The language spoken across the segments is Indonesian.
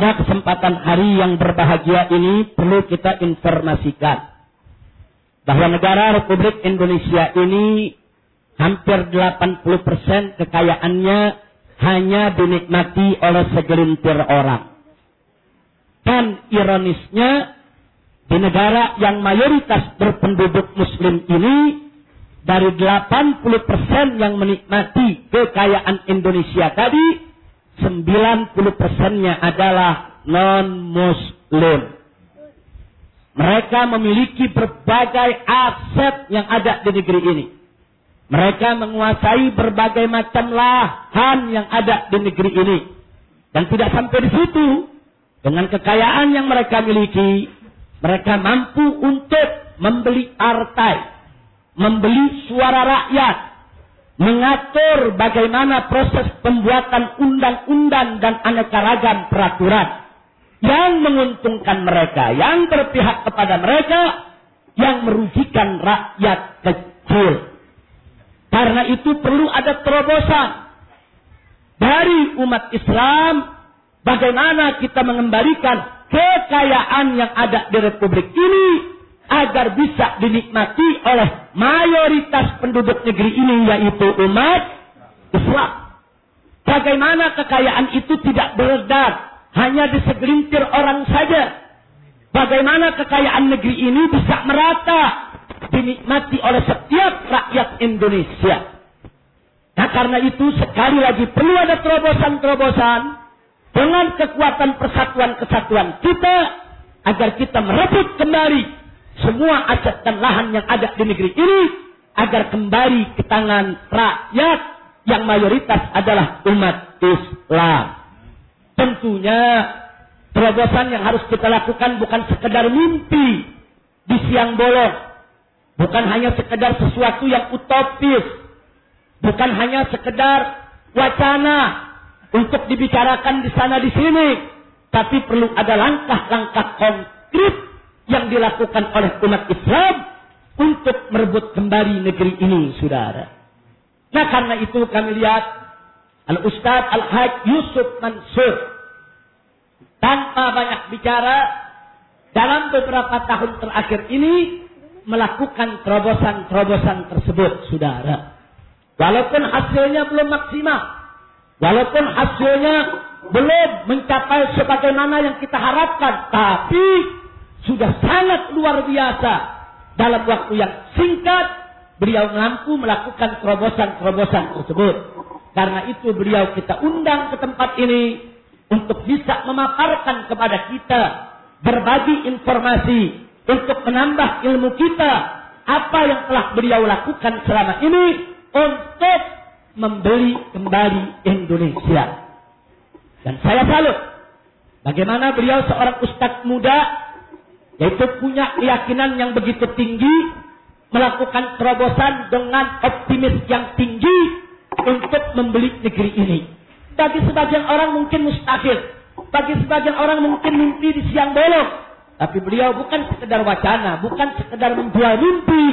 pada kesempatan hari yang berbahagia ini perlu kita informasikan bahwa negara Republik Indonesia ini hampir 80% kekayaannya hanya dinikmati oleh segelintir orang. Dan ironisnya di negara yang mayoritas berpenduduk muslim ini dari 80% yang menikmati kekayaan Indonesia tadi 90%-nya adalah non-muslim. Mereka memiliki berbagai aset yang ada di negeri ini. Mereka menguasai berbagai macam lahan yang ada di negeri ini. Dan tidak sampai di situ. Dengan kekayaan yang mereka miliki, mereka mampu untuk membeli partai, membeli suara rakyat, mengatur bagaimana proses pembuatan undang-undang dan aneka ragam peraturan yang menguntungkan mereka, yang berpihak kepada mereka, yang merugikan rakyat kecil. Karena itu perlu ada terobosan dari umat Islam bagaimana kita mengembalikan kekayaan yang ada di republik ini agar bisa dinikmati oleh mayoritas penduduk negeri ini yaitu umat Islam. Bagaimana kekayaan itu tidak beredar hanya di segelintir orang saja. Bagaimana kekayaan negeri ini bisa merata dinikmati oleh setiap rakyat Indonesia. Nah karena itu sekali lagi perlu ada terobosan-terobosan dengan kekuatan persatuan kesatuan kita agar kita merebut kembali semua aset dan lahan yang ada di negeri ini agar kembali ke tangan rakyat yang mayoritas adalah umat Islam. Tentunya terobosan yang harus kita lakukan bukan sekedar mimpi di siang bolong. Bukan hanya sekedar sesuatu yang utopis. Bukan hanya sekedar wacana untuk dibicarakan di sana di sini. Tapi perlu ada langkah-langkah konkret yang dilakukan oleh umat Islam untuk merebut kembali negeri ini, saudara. Nah karena itu kami lihat Al-Ustaz Al-Haj Yusuf Mansur tanpa banyak bicara dalam beberapa tahun terakhir ini melakukan terobosan-terobosan tersebut, saudara. Walaupun hasilnya belum maksimal, walaupun hasilnya belum mencapai sebagaimana yang kita harapkan, tapi sudah sangat luar biasa. Dalam waktu yang singkat, beliau mampu melakukan terobosan-terobosan tersebut. Karena itu beliau kita undang ke tempat ini untuk bisa memaparkan kepada kita berbagi informasi untuk menambah ilmu kita apa yang telah beliau lakukan selama ini untuk membeli kembali Indonesia. Dan saya salut bagaimana beliau seorang ustadz muda yaitu punya keyakinan yang begitu tinggi, melakukan terobosan dengan optimis yang tinggi untuk membeli negeri ini. Bagi sebagian orang mungkin mustahil. Bagi sebagian orang mungkin mimpi di siang bolong. Tapi beliau bukan sekedar wacana, bukan sekedar menjual mimpi.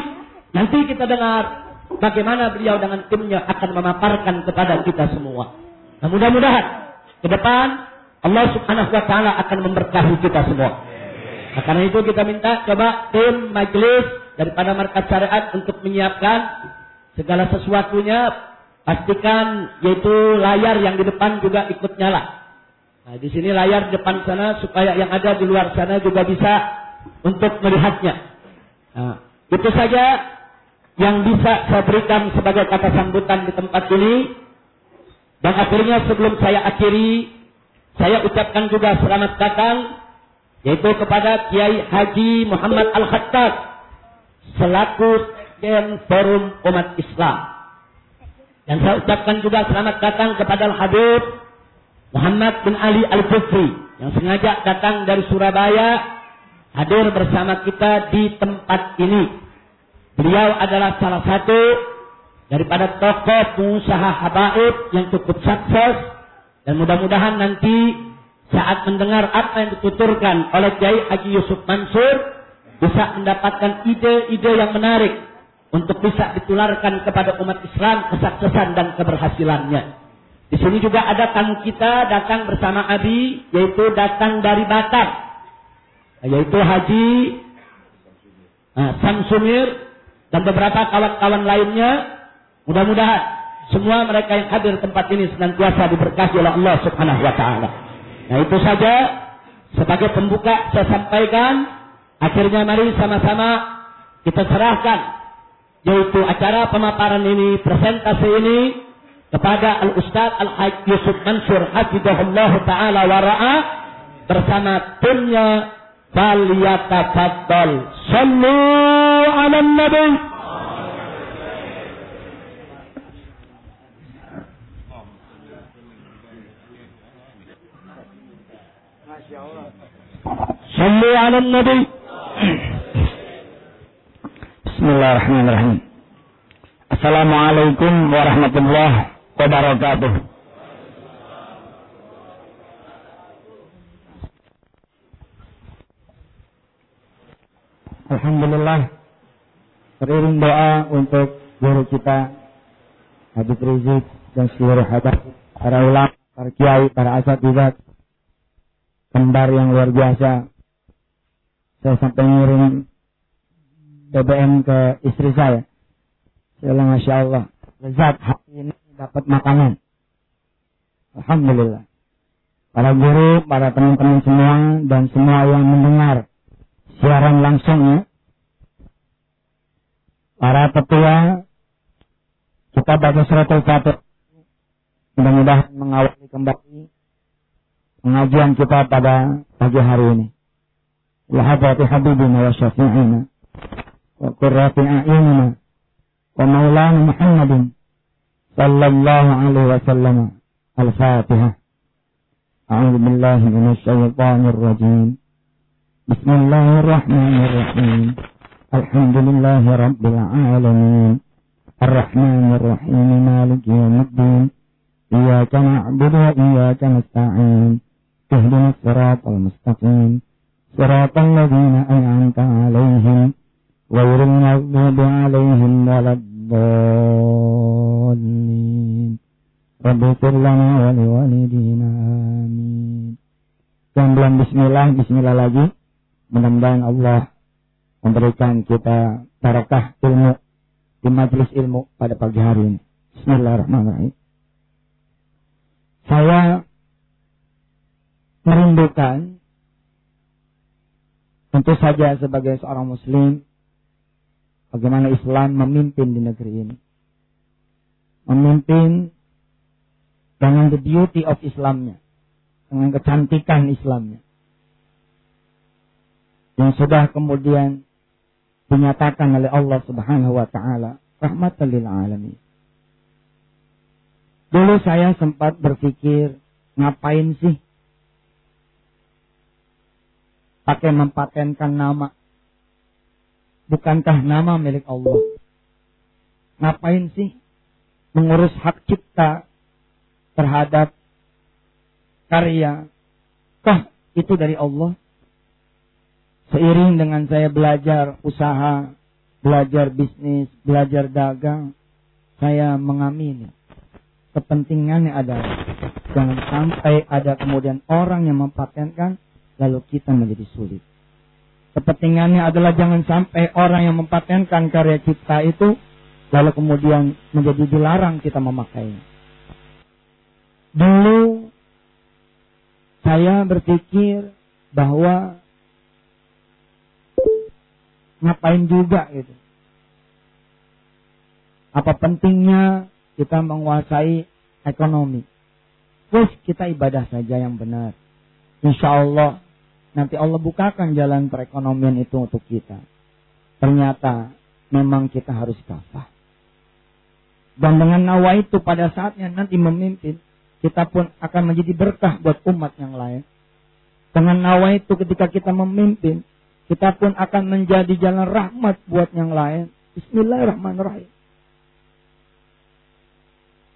Nanti kita dengar bagaimana beliau dengan timnya akan memaparkan kepada kita semua. Nah mudah-mudahan ke depan Allah subhanahu wa ta'ala akan memberkahi kita semua. Nah, karena itu kita minta coba tim majelis daripada markas syariat untuk menyiapkan segala sesuatunya pastikan yaitu layar yang di depan juga ikut nyala. Nah, di sini layar depan sana supaya yang ada di luar sana juga bisa untuk melihatnya. Nah, itu saja yang bisa saya berikan sebagai kata sambutan di tempat ini. Dan akhirnya sebelum saya akhiri, saya ucapkan juga selamat datang yaitu kepada Kiai Haji Muhammad Al-Khattab selaku Sekjen Forum Umat Islam. Dan saya ucapkan juga selamat datang kepada Al-Habib Muhammad bin Ali Al-Kufri yang sengaja datang dari Surabaya hadir bersama kita di tempat ini. Beliau adalah salah satu daripada tokoh pengusaha habaib yang cukup sukses dan mudah-mudahan nanti saat mendengar apa yang dituturkan oleh Kiai Haji Yusuf Mansur bisa mendapatkan ide-ide yang menarik untuk bisa ditularkan kepada umat Islam kesuksesan dan keberhasilannya. Di sini juga ada tamu kita datang bersama Abi, yaitu datang dari Batam, yaitu Haji nah, Samsumir dan beberapa kawan-kawan lainnya. Mudah-mudahan semua mereka yang hadir tempat ini senantiasa diberkahi oleh Allah Subhanahu wa taala. Nah, itu saja. Sebagai pembuka saya sampaikan. Akhirnya mari sama-sama kita serahkan. Yaitu acara pemaparan ini, presentasi ini kepada Al Ustaz Al Haj Yusuf Mansur Hafizahullah Taala wara'a bersama timnya falyatafaddal sallu ala nabi Sallu ala nabi Bismillahirrahmanirrahim Assalamualaikum warahmatullahi wabarakatuh. Alhamdulillah beriring doa untuk guru kita Habib Rizik dan seluruh hadat para ulama, para kiai, para asatidat kembar yang luar biasa. Saya sampai ngirim BBM ke istri saya. Saya Masya Allah, lezat hati ini dapat makanan. Alhamdulillah. Para guru, para teman-teman semua, dan semua yang mendengar siaran langsungnya. Para tetua, kita baca surat al-fatih. Mudah-mudahan mengawali kembali pengajian kita pada pagi hari ini. Syafi'ina wa qurrati a'yunina wa maulana Muhammadin صلى الله عليه وسلم الفاتحة. أعوذ بالله من الشيطان الرجيم. بسم الله الرحمن الرحيم. الحمد لله رب العالمين. الرحمن الرحيم مالك يوم الدين. إياك نعبد وإياك نستعين. اهدنا الصراط المستقيم. صراط الذين أنعمت عليهم غير المغضوب عليهم ولا الضالين رب اغفر لنا ولوالدينا آمين yang belum bismillah, bismillah lagi. Mudah-mudahan Allah memberikan kita barakah ilmu di majelis ilmu pada pagi hari ini. Bismillahirrahmanirrahim. Saya merindukan tentu saja sebagai seorang muslim bagaimana Islam memimpin di negeri ini. Memimpin dengan the beauty of Islamnya. Dengan kecantikan Islamnya. Yang sudah kemudian dinyatakan oleh Allah subhanahu wa ta'ala. Rahmatan lil alamin. Dulu saya sempat berpikir, ngapain sih pakai mempatenkan nama Bukankah nama milik Allah? Ngapain sih mengurus hak cipta terhadap karya? Kah itu dari Allah? Seiring dengan saya belajar usaha, belajar bisnis, belajar dagang, saya mengamini kepentingannya adalah jangan sampai ada kemudian orang yang mempatenkan lalu kita menjadi sulit. Kepentingannya adalah jangan sampai orang yang mempatenkan karya cipta itu lalu kemudian menjadi dilarang kita memakainya. Dulu saya berpikir bahwa ngapain juga itu. Apa pentingnya kita menguasai ekonomi? Terus kita ibadah saja yang benar. Insya Allah Nanti Allah bukakan jalan perekonomian itu untuk kita. Ternyata memang kita harus kafah. Dan dengan nawa itu pada saatnya nanti memimpin, kita pun akan menjadi berkah buat umat yang lain. Dengan nawa itu ketika kita memimpin, kita pun akan menjadi jalan rahmat buat yang lain. Bismillahirrahmanirrahim.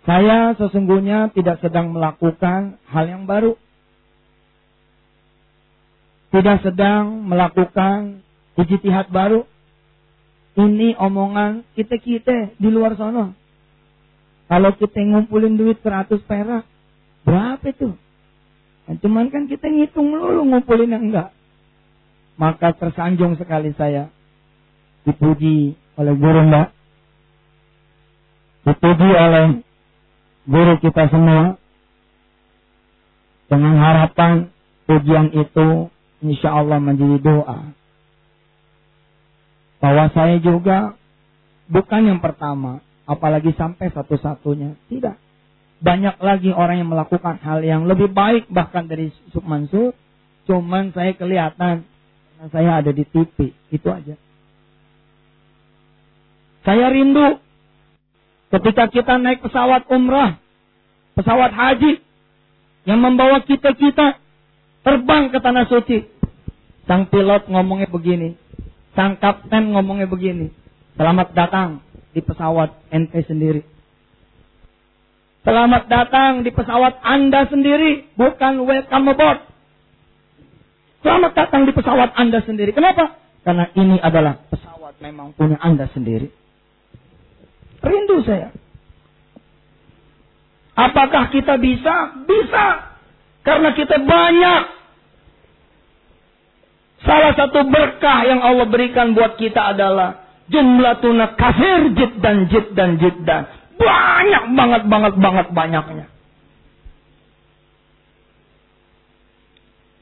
Saya sesungguhnya tidak sedang melakukan hal yang baru tidak sedang melakukan ijtihad baru. Ini omongan kita-kita di luar sana. Kalau kita ngumpulin duit 100 perak, berapa itu? Nah, cuman kan kita ngitung dulu ngumpulin yang enggak. Maka tersanjung sekali saya dipuji oleh guru mbak. Dipuji oleh guru kita semua. Dengan harapan pujian itu insya Allah menjadi doa. Bahwa saya juga bukan yang pertama, apalagi sampai satu-satunya. Tidak. Banyak lagi orang yang melakukan hal yang lebih baik bahkan dari Yusuf Mansur. Cuman saya kelihatan saya ada di TV. Itu aja. Saya rindu ketika kita naik pesawat umrah, pesawat haji yang membawa kita-kita terbang ke tanah suci. Sang pilot ngomongnya begini, sang kapten ngomongnya begini. Selamat datang di pesawat ente sendiri. Selamat datang di pesawat Anda sendiri, bukan welcome aboard. Selamat datang di pesawat Anda sendiri. Kenapa? Karena ini adalah pesawat memang punya Anda sendiri. Rindu saya. Apakah kita bisa? Bisa. Karena kita banyak. Salah satu berkah yang Allah berikan buat kita adalah jumlah tuna kafir jid dan jid dan jid dan banyak banget banget banget banyaknya.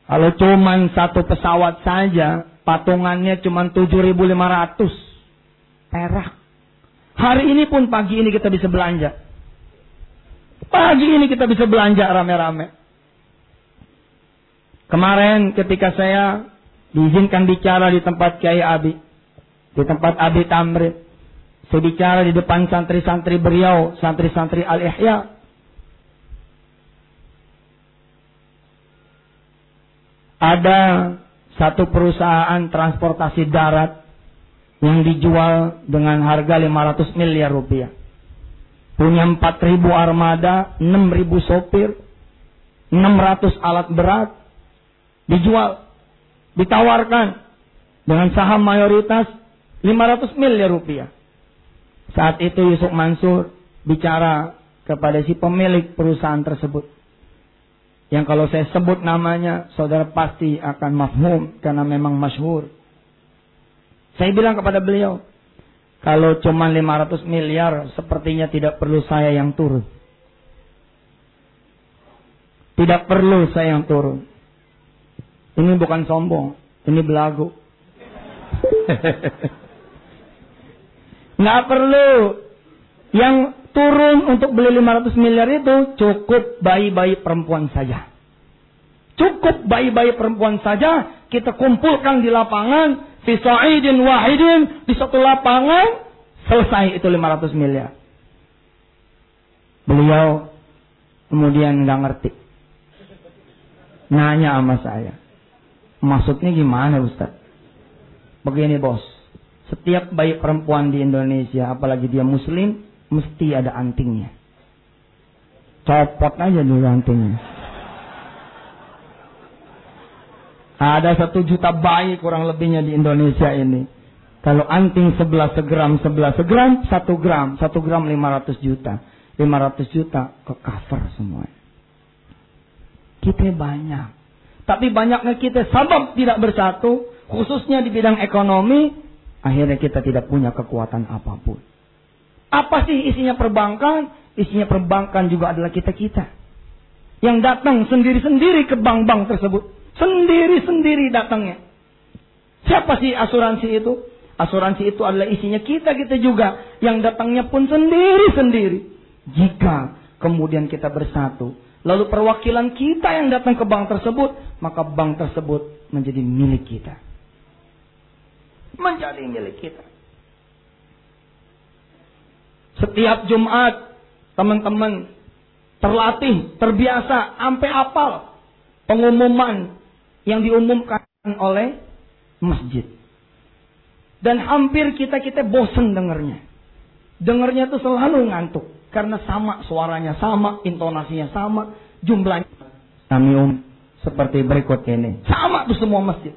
Kalau cuman satu pesawat saja, patungannya cuma 7.500 perak. Hari ini pun pagi ini kita bisa belanja. Pagi ini kita bisa belanja rame-rame. Kemarin ketika saya diizinkan bicara di tempat Kiai Abi, di tempat Abi Tamrin, saya bicara di depan santri-santri beliau, santri-santri Al-Ihya. Ada satu perusahaan transportasi darat yang dijual dengan harga 500 miliar rupiah. Punya 4.000 armada, 6.000 sopir, 600 alat berat, dijual, ditawarkan dengan saham mayoritas 500 miliar rupiah. Saat itu Yusuf Mansur bicara kepada si pemilik perusahaan tersebut. Yang kalau saya sebut namanya, saudara pasti akan mafhum karena memang masyhur. Saya bilang kepada beliau, kalau cuma 500 miliar, sepertinya tidak perlu saya yang turun. Tidak perlu saya yang turun. Ini bukan sombong, ini belagu. Nggak perlu. Yang turun untuk beli 500 miliar itu cukup bayi-bayi perempuan saja. Cukup bayi-bayi perempuan saja kita kumpulkan di lapangan fi sa'idin wahidin di satu lapangan selesai itu 500 miliar. Beliau kemudian nggak ngerti. Nanya sama saya. Maksudnya gimana Ustaz? Begini bos. Setiap bayi perempuan di Indonesia, apalagi dia muslim, mesti ada antingnya. Copot aja dulu antingnya. Ada satu juta bayi kurang lebihnya di Indonesia ini. Kalau anting sebelah segram, sebelah segram, satu gram, satu gram lima ratus juta. lima ratus juta ke cover semua. Kita banyak. Tapi banyaknya kita sabab tidak bersatu, khususnya di bidang ekonomi, akhirnya kita tidak punya kekuatan apa pun. Apa sih isinya perbankan? Isinya perbankan juga adalah kita-kita. Yang datang sendiri-sendiri ke bank-bank tersebut. Sendiri-sendiri datangnya. Siapa sih asuransi itu? Asuransi itu adalah isinya kita-kita juga. Yang datangnya pun sendiri-sendiri. Jika kemudian kita bersatu. Lalu perwakilan kita yang datang ke bank tersebut. Maka bank tersebut menjadi milik kita. Menjadi milik kita. Setiap Jumat, teman-teman terlatih, terbiasa, sampai apal pengumuman yang diumumkan oleh masjid. Dan hampir kita-kita bosan dengarnya. Dengarnya itu selalu ngantuk. Karena sama suaranya sama, intonasinya sama, jumlahnya. Kami um seperti berikut ini. Sama tuh semua masjid.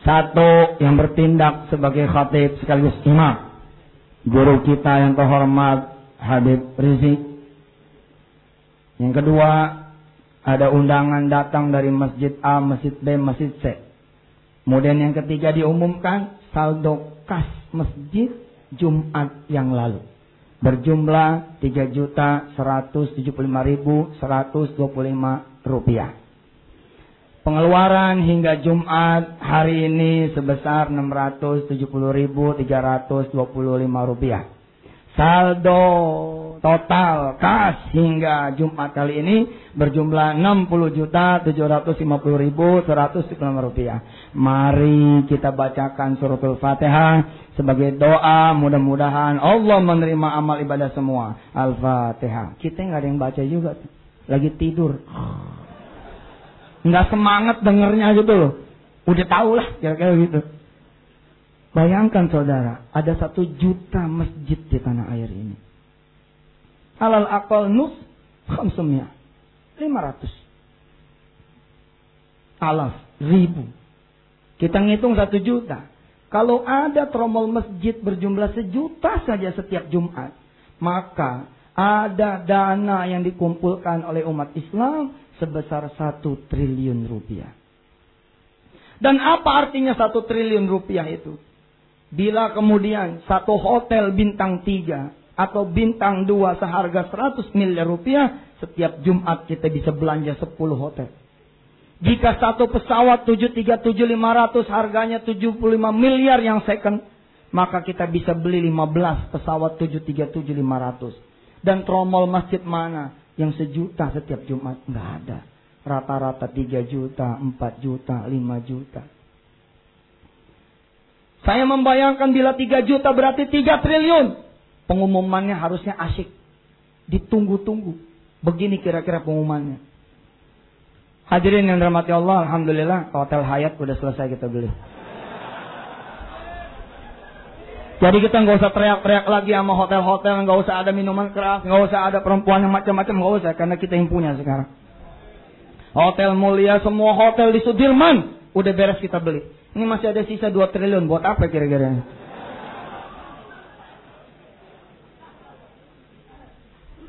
Satu yang bertindak sebagai khatib sekaligus imam. Guru kita yang terhormat Habib Rizik. Yang kedua, ada undangan datang dari Masjid A, Masjid B, Masjid C. Kemudian yang ketiga diumumkan saldo kas masjid Jumat yang lalu. Berjumlah 3 juta 175 ribu 125 rupiah. Pengeluaran hingga Jumat hari ini sebesar 670.325 rupiah. Saldo total kas hingga Jumat kali ini berjumlah 60.750.195 rupiah. Mari kita bacakan suratul Fatihah sebagai doa mudah-mudahan Allah menerima amal ibadah semua. Al-Fatihah. Kita nggak ada yang baca juga. Lagi tidur nggak semangat dengernya gitu loh. Udah tau lah kira-kira gitu. Bayangkan saudara, ada satu juta masjid di tanah air ini. Halal akal nus khamsumnya. Lima ratus. Alaf, ribu. Kita ngitung satu juta. Kalau ada tromol masjid berjumlah sejuta saja setiap Jumat, maka ada dana yang dikumpulkan oleh umat Islam sebesar satu triliun rupiah. Dan apa artinya satu triliun rupiah itu? Bila kemudian satu hotel bintang tiga atau bintang dua seharga 100 miliar rupiah, setiap Jumat kita bisa belanja 10 hotel. Jika satu pesawat 737-500 harganya 75 miliar yang second, maka kita bisa beli 15 pesawat 737-500. Dan tromol masjid mana yang sejuta setiap Jumat nggak ada. Rata-rata 3 juta, 4 juta, 5 juta. Saya membayangkan bila 3 juta berarti 3 triliun. Pengumumannya harusnya asyik. Ditunggu-tunggu. Begini kira-kira pengumumannya. Hadirin yang dirahmati Allah, Alhamdulillah Hotel Hayat udah selesai kita beli. Jadi kita nggak usah teriak-teriak lagi sama hotel-hotel, nggak usah ada minuman keras, nggak usah ada perempuan yang macam-macam, nggak usah karena kita yang punya sekarang. Hotel mulia, semua hotel di Sudirman udah beres kita beli. Ini masih ada sisa 2 triliun, buat apa kira-kira?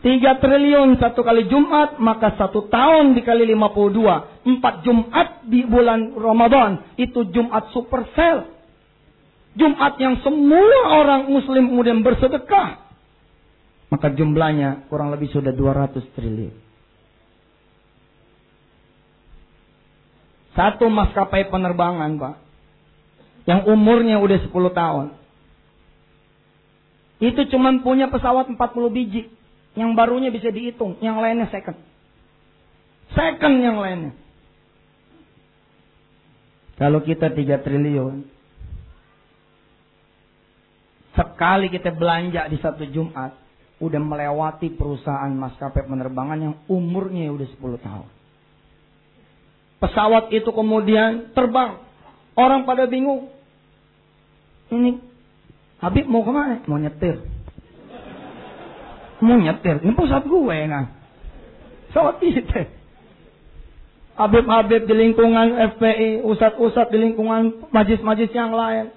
Tiga triliun satu kali Jumat, maka satu tahun dikali 52. Empat Jumat di bulan Ramadan. Itu Jumat super sale. Jumat yang semua orang muslim kemudian bersedekah. Maka jumlahnya kurang lebih sudah 200 triliun. Satu maskapai penerbangan Pak. Yang umurnya udah 10 tahun. Itu cuma punya pesawat 40 biji. Yang barunya bisa dihitung. Yang lainnya second. Second yang lainnya. Kalau kita 3 triliun, Sekali kita belanja di satu Jumat, udah melewati perusahaan maskapai penerbangan yang umurnya udah 10 tahun. Pesawat itu kemudian terbang. Orang pada bingung. Ini Habib mau ke mana? Mau nyetir. Mau nyetir. Ini pesawat gue kan. Pesawat itu. Habib-habib di lingkungan FPI, usat-usat di lingkungan majlis-majlis yang lain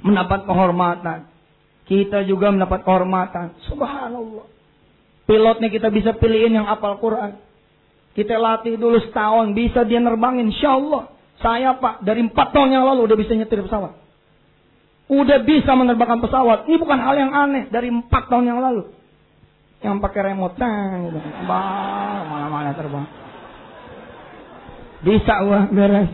mendapat kehormatan. Kita juga mendapat kehormatan. Subhanallah. Pilotnya kita bisa pilihin yang apal Quran. Kita latih dulu setahun. Bisa dia nerbangin. Insya Allah. Saya pak. Dari empat tahun yang lalu udah bisa nyetir pesawat. Udah bisa menerbangkan pesawat. Ini bukan hal yang aneh. Dari empat tahun yang lalu. Yang pakai remote. Nah, gitu. Mana-mana terbang. Bisa gua beres.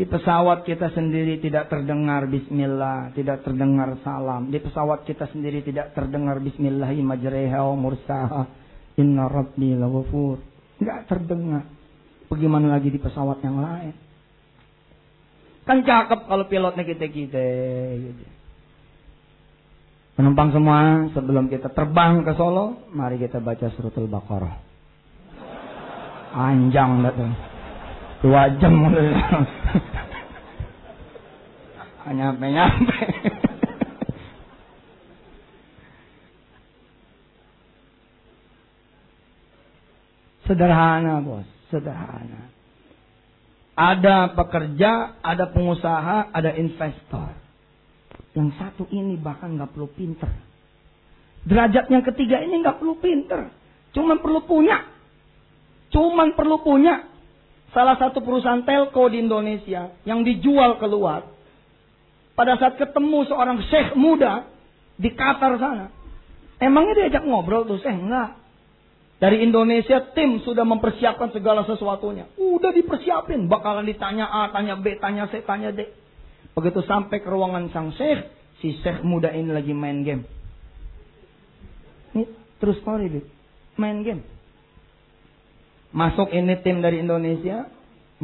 Di pesawat kita sendiri tidak terdengar bismillah, tidak terdengar salam. Di pesawat kita sendiri tidak terdengar bismillahi majreha wa mursaha. Inna rabbi lawafur. Enggak terdengar. Bagaimana lagi di pesawat yang lain? Kan cakep kalau pilotnya kita-kita. Gitu. Penumpang semua, sebelum kita terbang ke Solo, mari kita baca suratul Baqarah. Anjang betul dua jam hanya nyampe nyampe sederhana bos sederhana Ada pekerja, ada pengusaha, ada investor. Yang satu ini bahkan nggak perlu pinter. Derajat yang ketiga ini nggak perlu pinter. Cuman perlu punya. Cuman perlu punya. Salah satu perusahaan telco di Indonesia yang dijual keluar. Pada saat ketemu seorang syekh muda di Qatar sana. Emangnya diajak ngobrol tuh syekh? Enggak. Dari Indonesia tim sudah mempersiapkan segala sesuatunya. Udah dipersiapin. Bakalan ditanya A, tanya B, tanya C, tanya D. Begitu sampai ke ruangan sang syekh. Si syekh muda ini lagi main game. Ini terus story deh. Main game. Masuk ini tim dari Indonesia.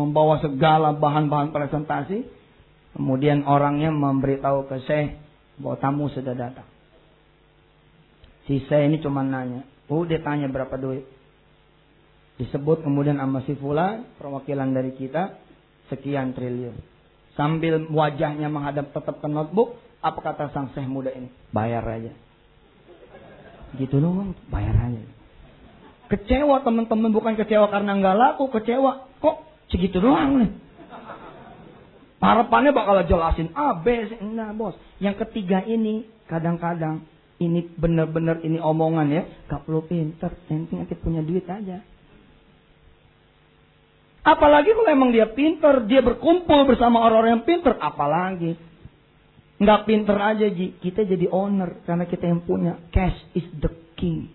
Membawa segala bahan-bahan presentasi. Kemudian orangnya memberitahu ke syekh. Bahwa tamu sudah datang. Si syekh ini cuma nanya Oh dia tanya berapa duit. Disebut kemudian sama si Fula, perwakilan dari kita, sekian triliun. Sambil wajahnya menghadap tetap ke notebook, apa kata sang syekh muda ini? Bayar aja. Gitu doang, bayar aja. Kecewa teman-teman, bukan kecewa karena nggak laku, kecewa. Kok segitu doang nih? Harapannya bakal jelasin A, B, C. Nah bos, yang ketiga ini kadang-kadang ini benar-benar ini omongan ya. Gak perlu pinter. Penting kita punya duit aja. Apalagi kalau emang dia pinter, dia berkumpul bersama orang-orang yang pinter, apalagi. Nggak pinter aja, Ji. Kita jadi owner karena kita yang punya. Cash is the king.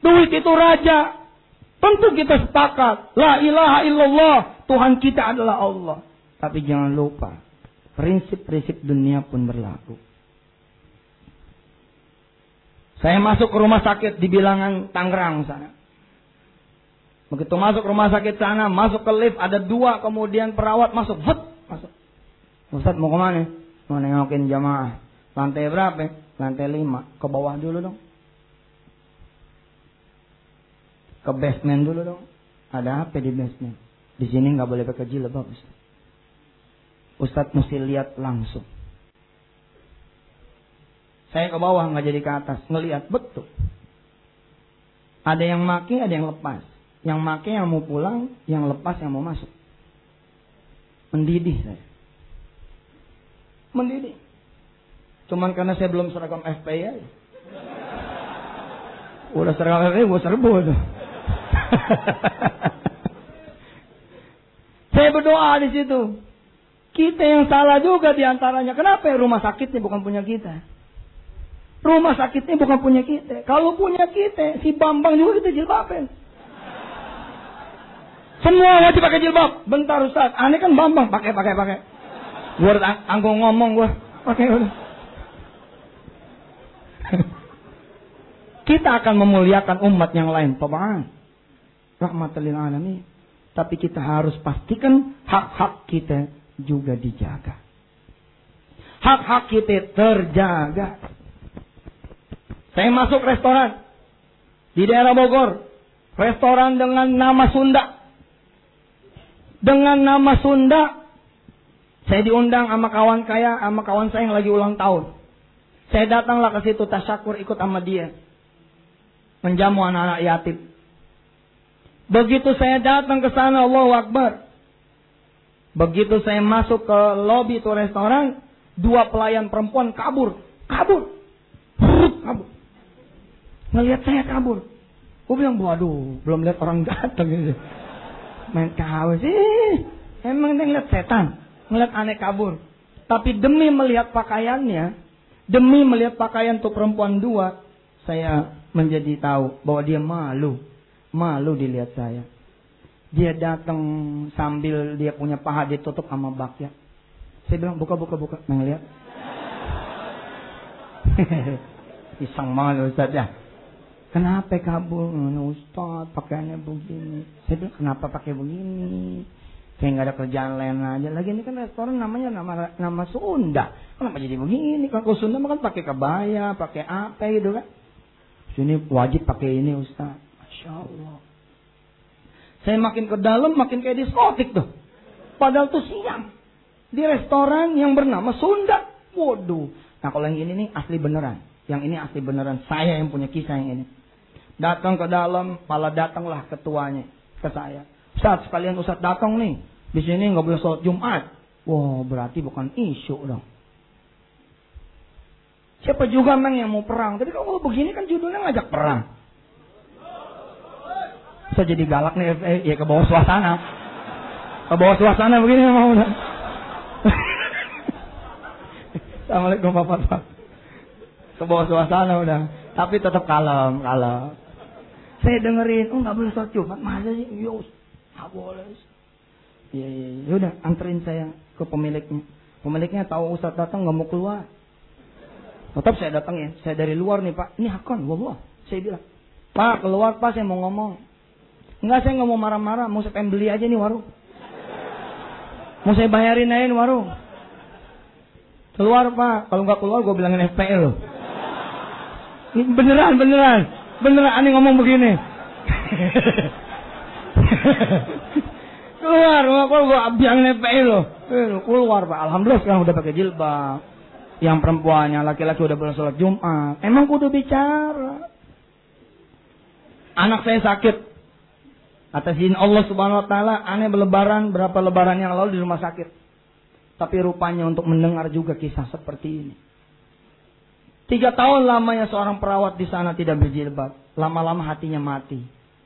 Duit itu raja. Tentu kita sepakat. La ilaha illallah. Tuhan kita adalah Allah. Tapi jangan lupa. Prinsip-prinsip dunia pun berlaku. Saya masuk ke rumah sakit di bilangan Tangerang sana. Begitu masuk rumah sakit sana, masuk ke lift, ada dua, kemudian perawat masuk, hut, masuk. Ustaz mau ke mana? Mau nengokin jamaah. Lantai berapa? Lantai lima. Ke bawah dulu dong. Ke basement dulu dong. Ada apa di basement? Di sini nggak boleh pakai jilbab Ustaz. Ustaz mesti lihat langsung. Saya ke bawah nggak jadi ke atas, ngelihat betul. Ada yang maki, ada yang lepas. Yang maki yang mau pulang, yang lepas yang mau masuk. Mendidih saya. Mendidih. Cuman karena saya belum seragam FPI ya. Udah seragam FPI gue serbu tuh. saya berdoa di situ. Kita yang salah juga di antaranya. Kenapa ya rumah sakit ini bukan punya kita? Rumah sakitnya bukan punya kita. Kalau punya kita, si Bambang juga kita jilbabin. Semua wajib pakai jilbab. Bentar Ustaz, aneh kan Bambang pakai pakai pakai. Gue anggung ngomong gue, pakai udah. kita akan memuliakan umat yang lain, Tamaan. Rahmatul alamin. Tapi kita harus pastikan hak-hak kita juga dijaga. Hak-hak kita terjaga. Saya masuk restoran di daerah Bogor. Restoran dengan nama Sunda. Dengan nama Sunda, saya diundang sama kawan kaya, sama kawan saya yang lagi ulang tahun. Saya datanglah ke situ tasyakur ikut sama dia. Menjamu anak-anak yatim. Begitu saya datang ke sana, Allah Akbar. Begitu saya masuk ke lobi itu restoran, dua pelayan perempuan kabur. Kabur. Kabur. Ngelihat saya kabur. Gue bilang, waduh, belum lihat orang datang gitu. Main kawin sih. Emang dia ngeliat setan. Ngeliat aneh kabur. Tapi demi melihat pakaiannya, demi melihat pakaian tuh perempuan dua, saya menjadi tahu bahwa dia malu. Malu dilihat saya. Dia datang sambil dia punya paha ditutup sama bakya. Saya bilang, buka, buka, buka. Ngeliat. Iseng banget Ustaz ya. Kenapa kabur? Ustaz pakaiannya begini. Saya bilang kenapa pakai begini? Kayak nggak ada kerjaan lain aja. Lagi ini kan restoran namanya nama nama Sunda. Kenapa jadi begini? Kalau Sunda kan pakai kebaya, pakai apa gitu kan? Sini wajib pakai ini Ustaz. Masya Allah. Saya makin ke dalam makin kayak diskotik tuh. Padahal tuh siang. Di restoran yang bernama Sunda. Waduh. Nah kalau yang ini nih asli beneran. Yang ini asli beneran. Saya yang punya kisah yang ini. Datang ke dalam, malah datanglah ketuanya ke saya. Ustaz, sekalian Ustaz datang nih. Di sini nggak boleh sholat Jumat. Wah, berarti bukan isu dong. Siapa juga memang yang mau perang. Tapi kalau begini kan judulnya ngajak perang. Saya jadi galak nih, eh, ya ke bawah suasana. Ke bawah suasana begini mau. Assalamualaikum Bapak. Ke bawah suasana udah. Tapi tetap kalem, kalem. Saya dengerin, oh nggak boleh sholat Jumat, masa sih? Yus, nggak boleh. Iya, iya, iya. Udah, anterin saya ke pemiliknya. Pemiliknya tahu Ustaz datang nggak mau keluar. Tetap saya datang ya. Saya dari luar nih Pak. Ini hakon, wah Saya bilang, Pak keluar Pak saya mau ngomong. Enggak saya nggak mau marah-marah. Mau saya pengen beli aja nih warung. Mau saya bayarin aja nih warung. Keluar Pak. Kalau nggak keluar gue bilangin FPL loh. Beneran, beneran. Beneran aneh ngomong begini. keluar, keluar gue bilangin FPL loh. Eh, keluar Pak. Alhamdulillah sekarang udah pakai jilbab yang perempuannya laki-laki udah boleh sholat Jumat. Emang kudu bicara. Anak saya sakit. Atas izin Allah subhanahu wa ta'ala, aneh berlebaran, berapa lebaran yang lalu di rumah sakit. Tapi rupanya untuk mendengar juga kisah seperti ini. Tiga tahun lamanya seorang perawat di sana tidak berjilbab. Lama-lama hatinya mati.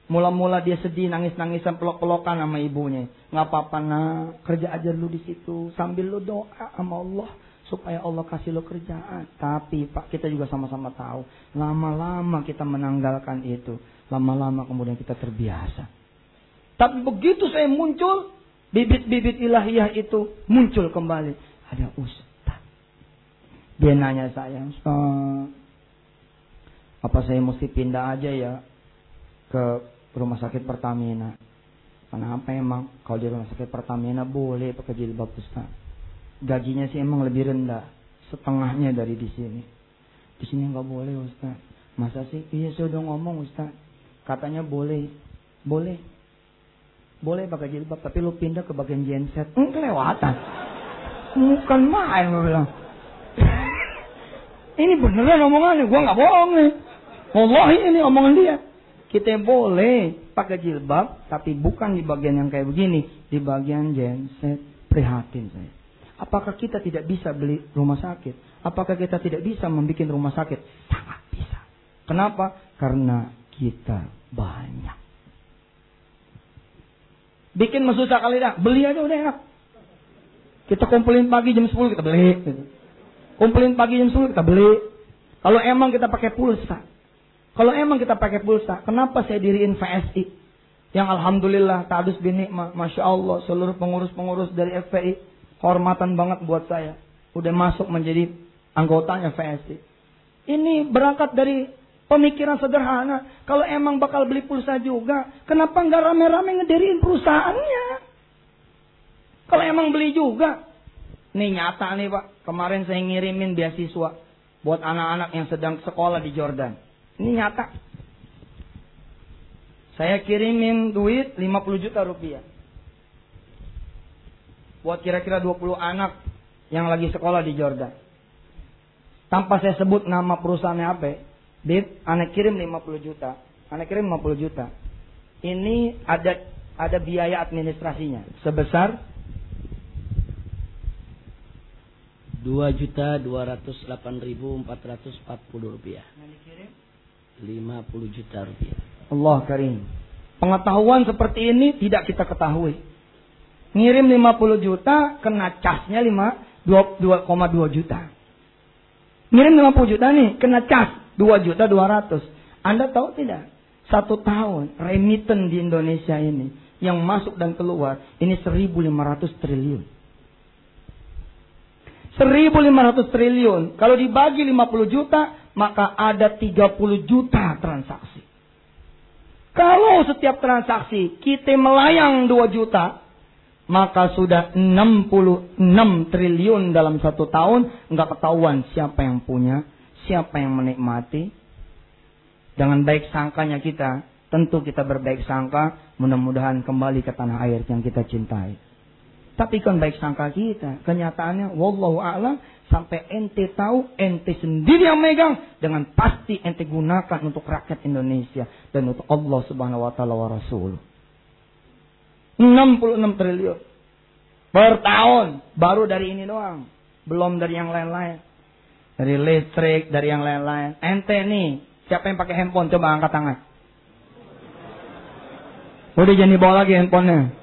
Mula-mula dia sedih, nangis-nangisan, pelok-pelokan sama ibunya. Nggak apa-apa nak, kerja aja dulu di situ. Sambil lu doa sama Allah supaya Allah kasih lo kerjaan. Tapi Pak kita juga sama-sama tahu, lama-lama kita menanggalkan itu, lama-lama kemudian kita terbiasa. Tapi begitu saya muncul, bibit-bibit ilahiyah itu muncul kembali. Ada ustaz. Dia nanya saya, apa saya mesti pindah aja ya ke rumah sakit Pertamina? Kenapa emang? Kalau di rumah sakit Pertamina boleh pakai jilbab Ustaz. Gajinya sih emang lebih rendah setengahnya dari di sini. Di sini nggak boleh Ustaz. Masa sih? Iya saya udah ngomong Ustaz. Katanya boleh. Boleh. Boleh pakai jilbab tapi lu pindah ke bagian genset. Hmm, kelewatan. Bukan main gue bilang ini beneran omongannya gue nggak bohong nih Wallahi ini omongan dia kita boleh pakai jilbab tapi bukan di bagian yang kayak begini di bagian genset prihatin saya Apakah kita tidak bisa beli rumah sakit? Apakah kita tidak bisa membuat rumah sakit? Sangat bisa. Kenapa? Karena kita banyak. Bikin susah kali dah. Beli aja udah enak. Kita kumpulin pagi jam 10 kita beli. Kumpulin pagi jam 10 kita beli. Kalau emang kita pakai pulsa. Kalau emang kita pakai pulsa. Kenapa saya diriin VSI? Yang Alhamdulillah Tadus bini Masya Allah seluruh pengurus-pengurus dari FPI Kehormatan banget buat saya. Udah masuk menjadi anggotanya VSI. Ini berangkat dari pemikiran sederhana. Kalau emang bakal beli pulsa juga, kenapa nggak rame-rame ngediriin perusahaannya? Kalau emang beli juga, nih nyata nih pak. Kemarin saya ngirimin beasiswa buat anak-anak yang sedang sekolah di Jordan. Ini nyata. Saya kirimin duit 50 juta rupiah buat kira-kira 20 anak yang lagi sekolah di Jordan. Tanpa saya sebut nama perusahaannya apa, Bib, anak kirim 50 juta. Anak kirim 50 juta. Ini ada ada biaya administrasinya sebesar dua juta dua ratus delapan ribu empat ratus empat puluh rupiah. Lima puluh juta rupiah. Allah karim. Pengetahuan seperti ini tidak kita ketahui. Ngirim 50 juta, kena casnya 5, 2,2 juta. Ngirim 50 juta nih, kena cas 2 juta 200. Anda tahu tidak? Satu tahun remitten di Indonesia ini yang masuk dan keluar ini 1.500 triliun. 1.500 triliun. Kalau dibagi 50 juta, maka ada 30 juta transaksi. Kalau setiap transaksi kita melayang 2 juta, maka sudah 66 triliun dalam satu tahun nggak ketahuan siapa yang punya, siapa yang menikmati. Dengan baik sangkanya kita, tentu kita berbaik sangka, mudah-mudahan kembali ke tanah air yang kita cintai. Tapi kan baik sangka kita, kenyataannya wallahu a'lam sampai ente tahu ente sendiri yang megang dengan pasti ente gunakan untuk rakyat Indonesia dan untuk Allah Subhanahu wa taala wa rasul. 66 triliun. Per tahun. Baru dari ini doang. Belum dari yang lain-lain. Dari listrik, dari yang lain-lain. Ente nih, siapa yang pakai handphone? Coba angkat tangan. Udah jadi bawa lagi handphonenya.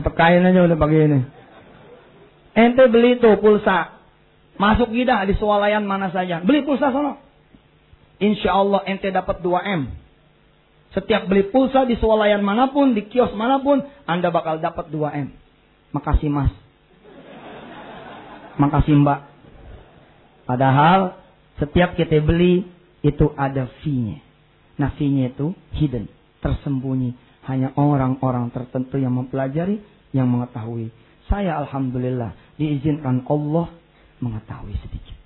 Sepekain aja udah pakai ini. Ente beli tuh pulsa. Masuk gida di swalayan mana saja. Beli pulsa sana. Insya Allah ente dapat 2M. Setiap beli pulsa di swalayan mana pun, di kios mana pun, Anda bakal dapat 2M. Makasih mas. Makasih mbak. Padahal setiap kita beli itu ada fee-nya. Nah fee-nya itu hidden, tersembunyi. Hanya orang-orang tertentu yang mempelajari, yang mengetahui. Saya Alhamdulillah diizinkan Allah mengetahui sedikit.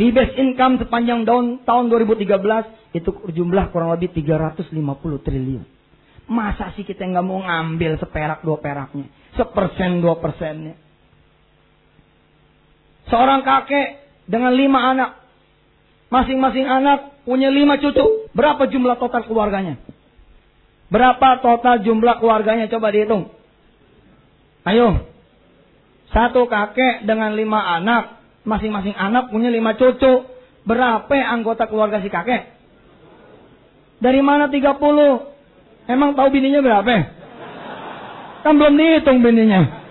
Fee base income sepanjang tahun, tahun 2013 itu jumlah kurang lebih 350 triliun. Masa sih kita nggak mau ngambil seperak dua peraknya, sepersen dua persennya. Seorang kakek dengan lima anak, masing-masing anak punya lima cucu. Berapa jumlah total keluarganya? Berapa total jumlah keluarganya? Coba dihitung. Ayo, satu kakek dengan lima anak, masing-masing anak punya lima cucu. Berapa anggota keluarga si kakek? Dari mana 30? Emang tahu bininya berapa? Kan belum dihitung bininya.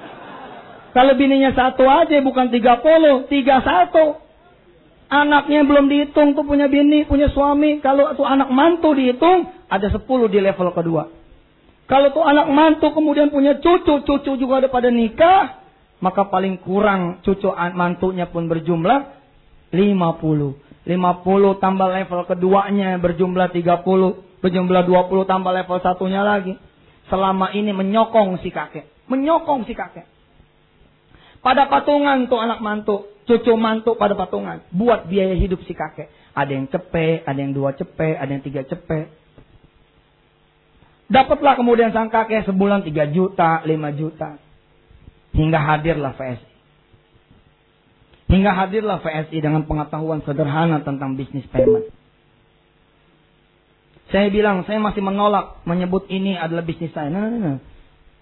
Kalau bininya satu aja bukan 30, 31. Anaknya belum dihitung tuh punya bini, punya suami. Kalau tuh anak mantu dihitung, ada 10 di level kedua. Kalau tuh anak mantu kemudian punya cucu, cucu juga ada pada nikah, maka paling kurang cucu mantunya pun berjumlah 50. 50 tambah level keduanya berjumlah 30, berjumlah 20 tambah level satunya lagi. Selama ini menyokong si kakek, menyokong si kakek. Pada patungan tuh anak mantu, cucu mantu pada patungan, buat biaya hidup si kakek. Ada yang cepe, ada yang dua cepe, ada yang tiga cepe. Dapatlah kemudian sang kakek sebulan 3 juta, 5 juta. Hingga hadirlah VSI. Hingga hadirlah VSI dengan pengetahuan sederhana tentang bisnis payment. Saya bilang, saya masih menolak menyebut ini adalah bisnis saya. No, no, no.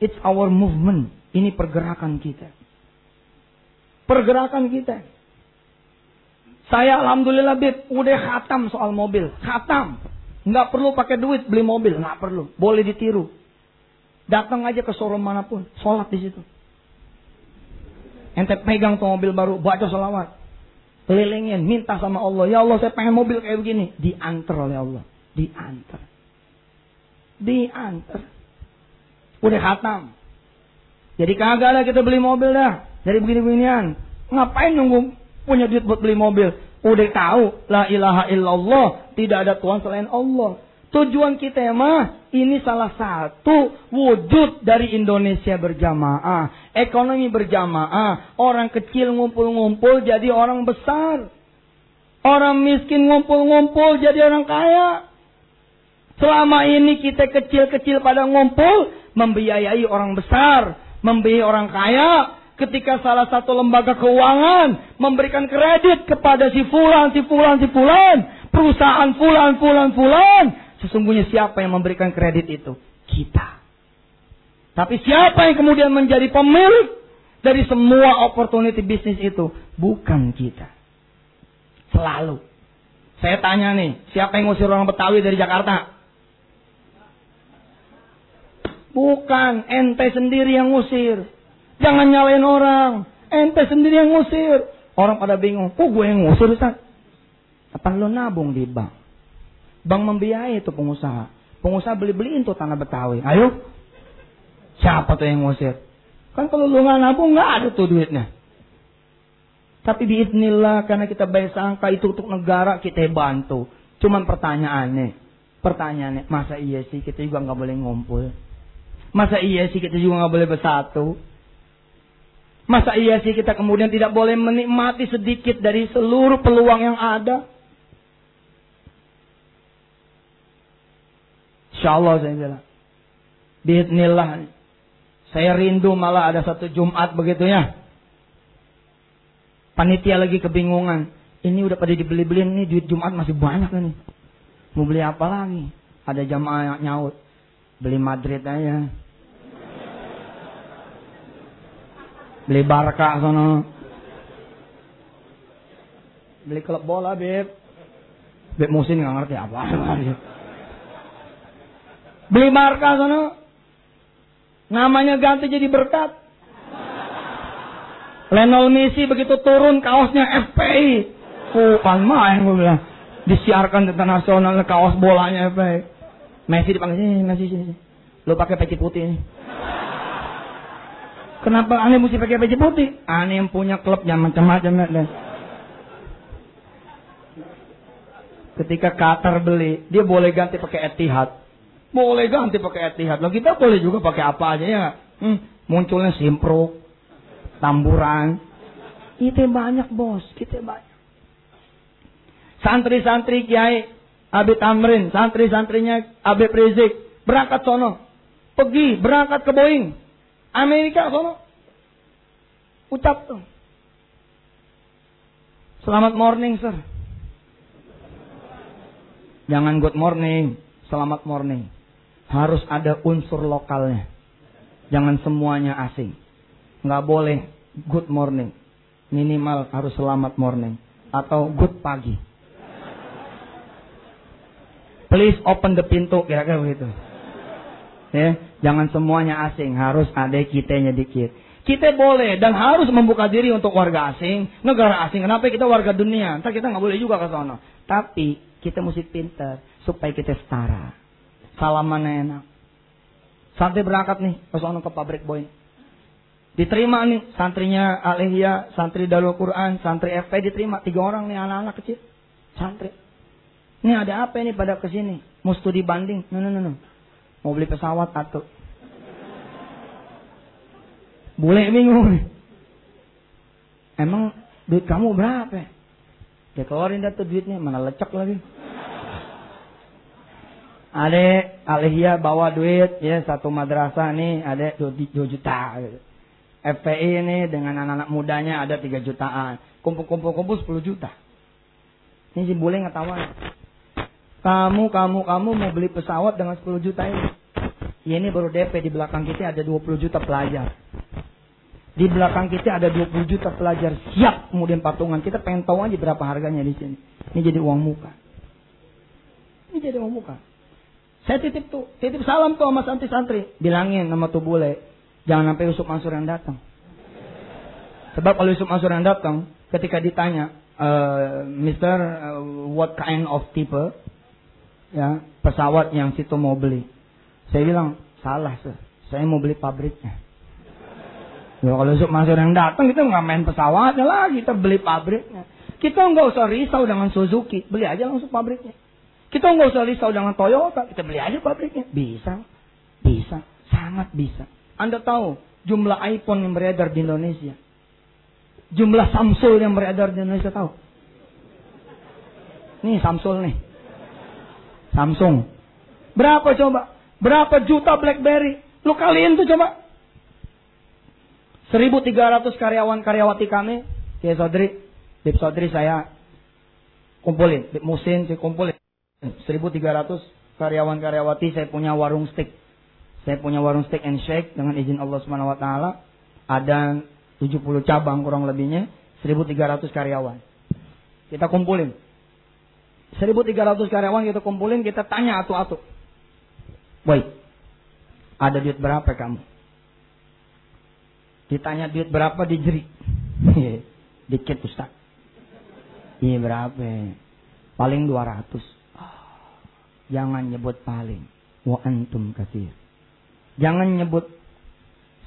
It's our movement. Ini pergerakan kita. Pergerakan kita. Saya alhamdulillah bib, udah khatam soal mobil. Khatam. Nggak perlu pakai duit beli mobil. Nggak perlu. Boleh ditiru. Datang aja ke showroom mana pun. Sholat di situ. Ente pegang tuh mobil baru, baca salawat. Kelilingin, minta sama Allah. Ya Allah saya pengen mobil kayak begini. Diantar oleh Allah. Diantar. Diantar. Udah khatam. Jadi kagak lah kita beli mobil dah. Dari begini-beginian. Ngapain nunggu punya duit buat beli mobil? Udah tahu. La ilaha illallah. Tidak ada Tuhan selain Allah. Tujuan kita ya mah ini salah satu wujud dari Indonesia berjamaah, ekonomi berjamaah, orang kecil ngumpul-ngumpul jadi orang besar. Orang miskin ngumpul-ngumpul jadi orang kaya. Selama ini kita kecil-kecil pada ngumpul membiayai orang besar, membiayai orang kaya. Ketika salah satu lembaga keuangan memberikan kredit kepada si fulan, si fulan, si fulan, perusahaan fulan, fulan, fulan, Sesungguhnya siapa yang memberikan kredit itu? Kita. Tapi siapa yang kemudian menjadi pemilik dari semua opportunity bisnis itu? Bukan kita. Selalu. Saya tanya nih, siapa yang ngusir orang Betawi dari Jakarta? Bukan, ente sendiri yang ngusir. Jangan nyalain orang. Ente sendiri yang ngusir. Orang pada bingung, kok gue yang ngusir Ustaz? Apa lo nabung di bank? Bank membiayai itu pengusaha. Pengusaha beli-beliin tuh tanah Betawi. Ayo. Siapa tuh yang ngusir? Kan kalau lu nggak nabung nggak ada tuh duitnya. Tapi biiznillah karena kita baik sangka itu untuk negara kita bantu. Cuman pertanyaannya, pertanyaannya, masa iya sih kita juga nggak boleh ngumpul? Masa iya sih kita juga nggak boleh bersatu? Masa iya sih kita kemudian tidak boleh menikmati sedikit dari seluruh peluang yang ada? Insya Allah saya bilang. Bismillah. Saya rindu malah ada satu Jumat begitu ya. Panitia lagi kebingungan. Ini udah pada dibeli-beliin ini duit Jumat masih banyak nih. Mau beli apa lagi? Ada jamaah yang nyaut. Beli Madrid aja. Beli Barca sono. Beli klub bola, Beb. Beb Musin nggak ngerti apa. Beli Barca sono. Namanya ganti jadi berkat. Lionel Messi begitu turun kaosnya FPI. Oh, kan main gue bilang. Disiarkan internasional kaos bolanya FPI. Messi dipanggil sini, Messi sini. Lo pakai peci putih ini. Kenapa aneh mesti pakai peci putih? Aneh yang punya klub yang macam-macam. Ketika Qatar beli, dia boleh ganti pakai Etihad. Boleh ganti pakai Etihad. Loh kita boleh juga pakai apa aja ya. Hmm, munculnya Simpro, tamburan. Itu banyak bos, kita banyak. Santri-santri Kiai Abi Tamrin, santri-santrinya Abi Prizik, berangkat sono. Pergi, berangkat ke Boeing. Amerika sono. Ucap tuh. Selamat morning, sir. Jangan good morning, selamat morning. Harus ada unsur lokalnya. Jangan semuanya asing. Nggak boleh good morning. Minimal harus selamat morning. Atau good pagi. Please open the pintu, kira-kira begitu. Ya, jangan semuanya asing, harus ada kitanya dikit. Kita boleh dan harus membuka diri untuk warga asing, negara asing. Kenapa kita warga dunia? Entah kita nggak boleh juga ke sana. Tapi kita mesti pintar supaya kita setara. Salaman enak. Santri berangkat nih ke sana ke pabrik boy. Diterima nih santrinya Alehia, santri Dalul Quran, santri FP diterima tiga orang nih anak-anak kecil. Santri. Ini ada apa ini pada ke sini? Mau studi banding? No, no, no, no. Mau beli pesawat atau? Boleh bingung. Emang duit kamu berapa? Dia keluarin dah tuh duitnya, mana lecek lagi. Ada Alihya bawa duit ya satu madrasah nih ada 2 juta. FPI ini dengan anak-anak mudanya ada 3 jutaan. Kumpul-kumpul kumpul 10 juta. Ini si bule ngetawa. Kamu, kamu, kamu mau beli pesawat dengan 10 juta ini. Ya ini baru DP, di belakang kita ada 20 juta pelajar. Di belakang kita ada 20 juta pelajar siap kemudian patungan. Kita pengen tahu aja berapa harganya di sini. Ini jadi uang muka. Ini jadi uang muka. Saya titip tuh, titip salam tuh sama santri-santri. Bilangin nama tuh bule, jangan sampai Yusuf Mansur yang datang. Sebab kalau Yusuf Mansur yang datang, ketika ditanya, uh, Mister, uh, what kind of people? Ya pesawat yang situ mau beli. Saya bilang salah sih, saya mau beli pabriknya. Ya kalau Yusuf Mansur yang datang kita nggak main pesawatnya lagi, kita beli pabriknya. Kita nggak usah risau dengan Suzuki, beli aja langsung pabriknya. Kita nggak usah risau dengan Toyota, kita beli aja pabriknya. Bisa, bisa, sangat bisa. Anda tahu jumlah iPhone yang beredar di Indonesia? Jumlah Samsung yang beredar di Indonesia tahu? Nih Samsung nih. Samsung. Berapa coba? Berapa juta BlackBerry? Lu kalian tuh coba. 1300 karyawan-karyawati kami, ya Sodri, Bib Sodri saya kumpulin, Bib Musin saya kumpulin. 1300 karyawan-karyawati saya punya warung steak. Saya punya warung steak and shake dengan izin Allah Subhanahu wa taala. Ada 70 cabang kurang lebihnya, 1300 karyawan. Kita kumpulin. 1300 karyawan kita kumpulin, kita tanya atu-atu. Woi, ada duit berapa kamu? Ditanya duit berapa dijeri. Dikit Ustaz. Iya berapa? Paling 200. Jangan nyebut paling. Wa antum kasir. Jangan nyebut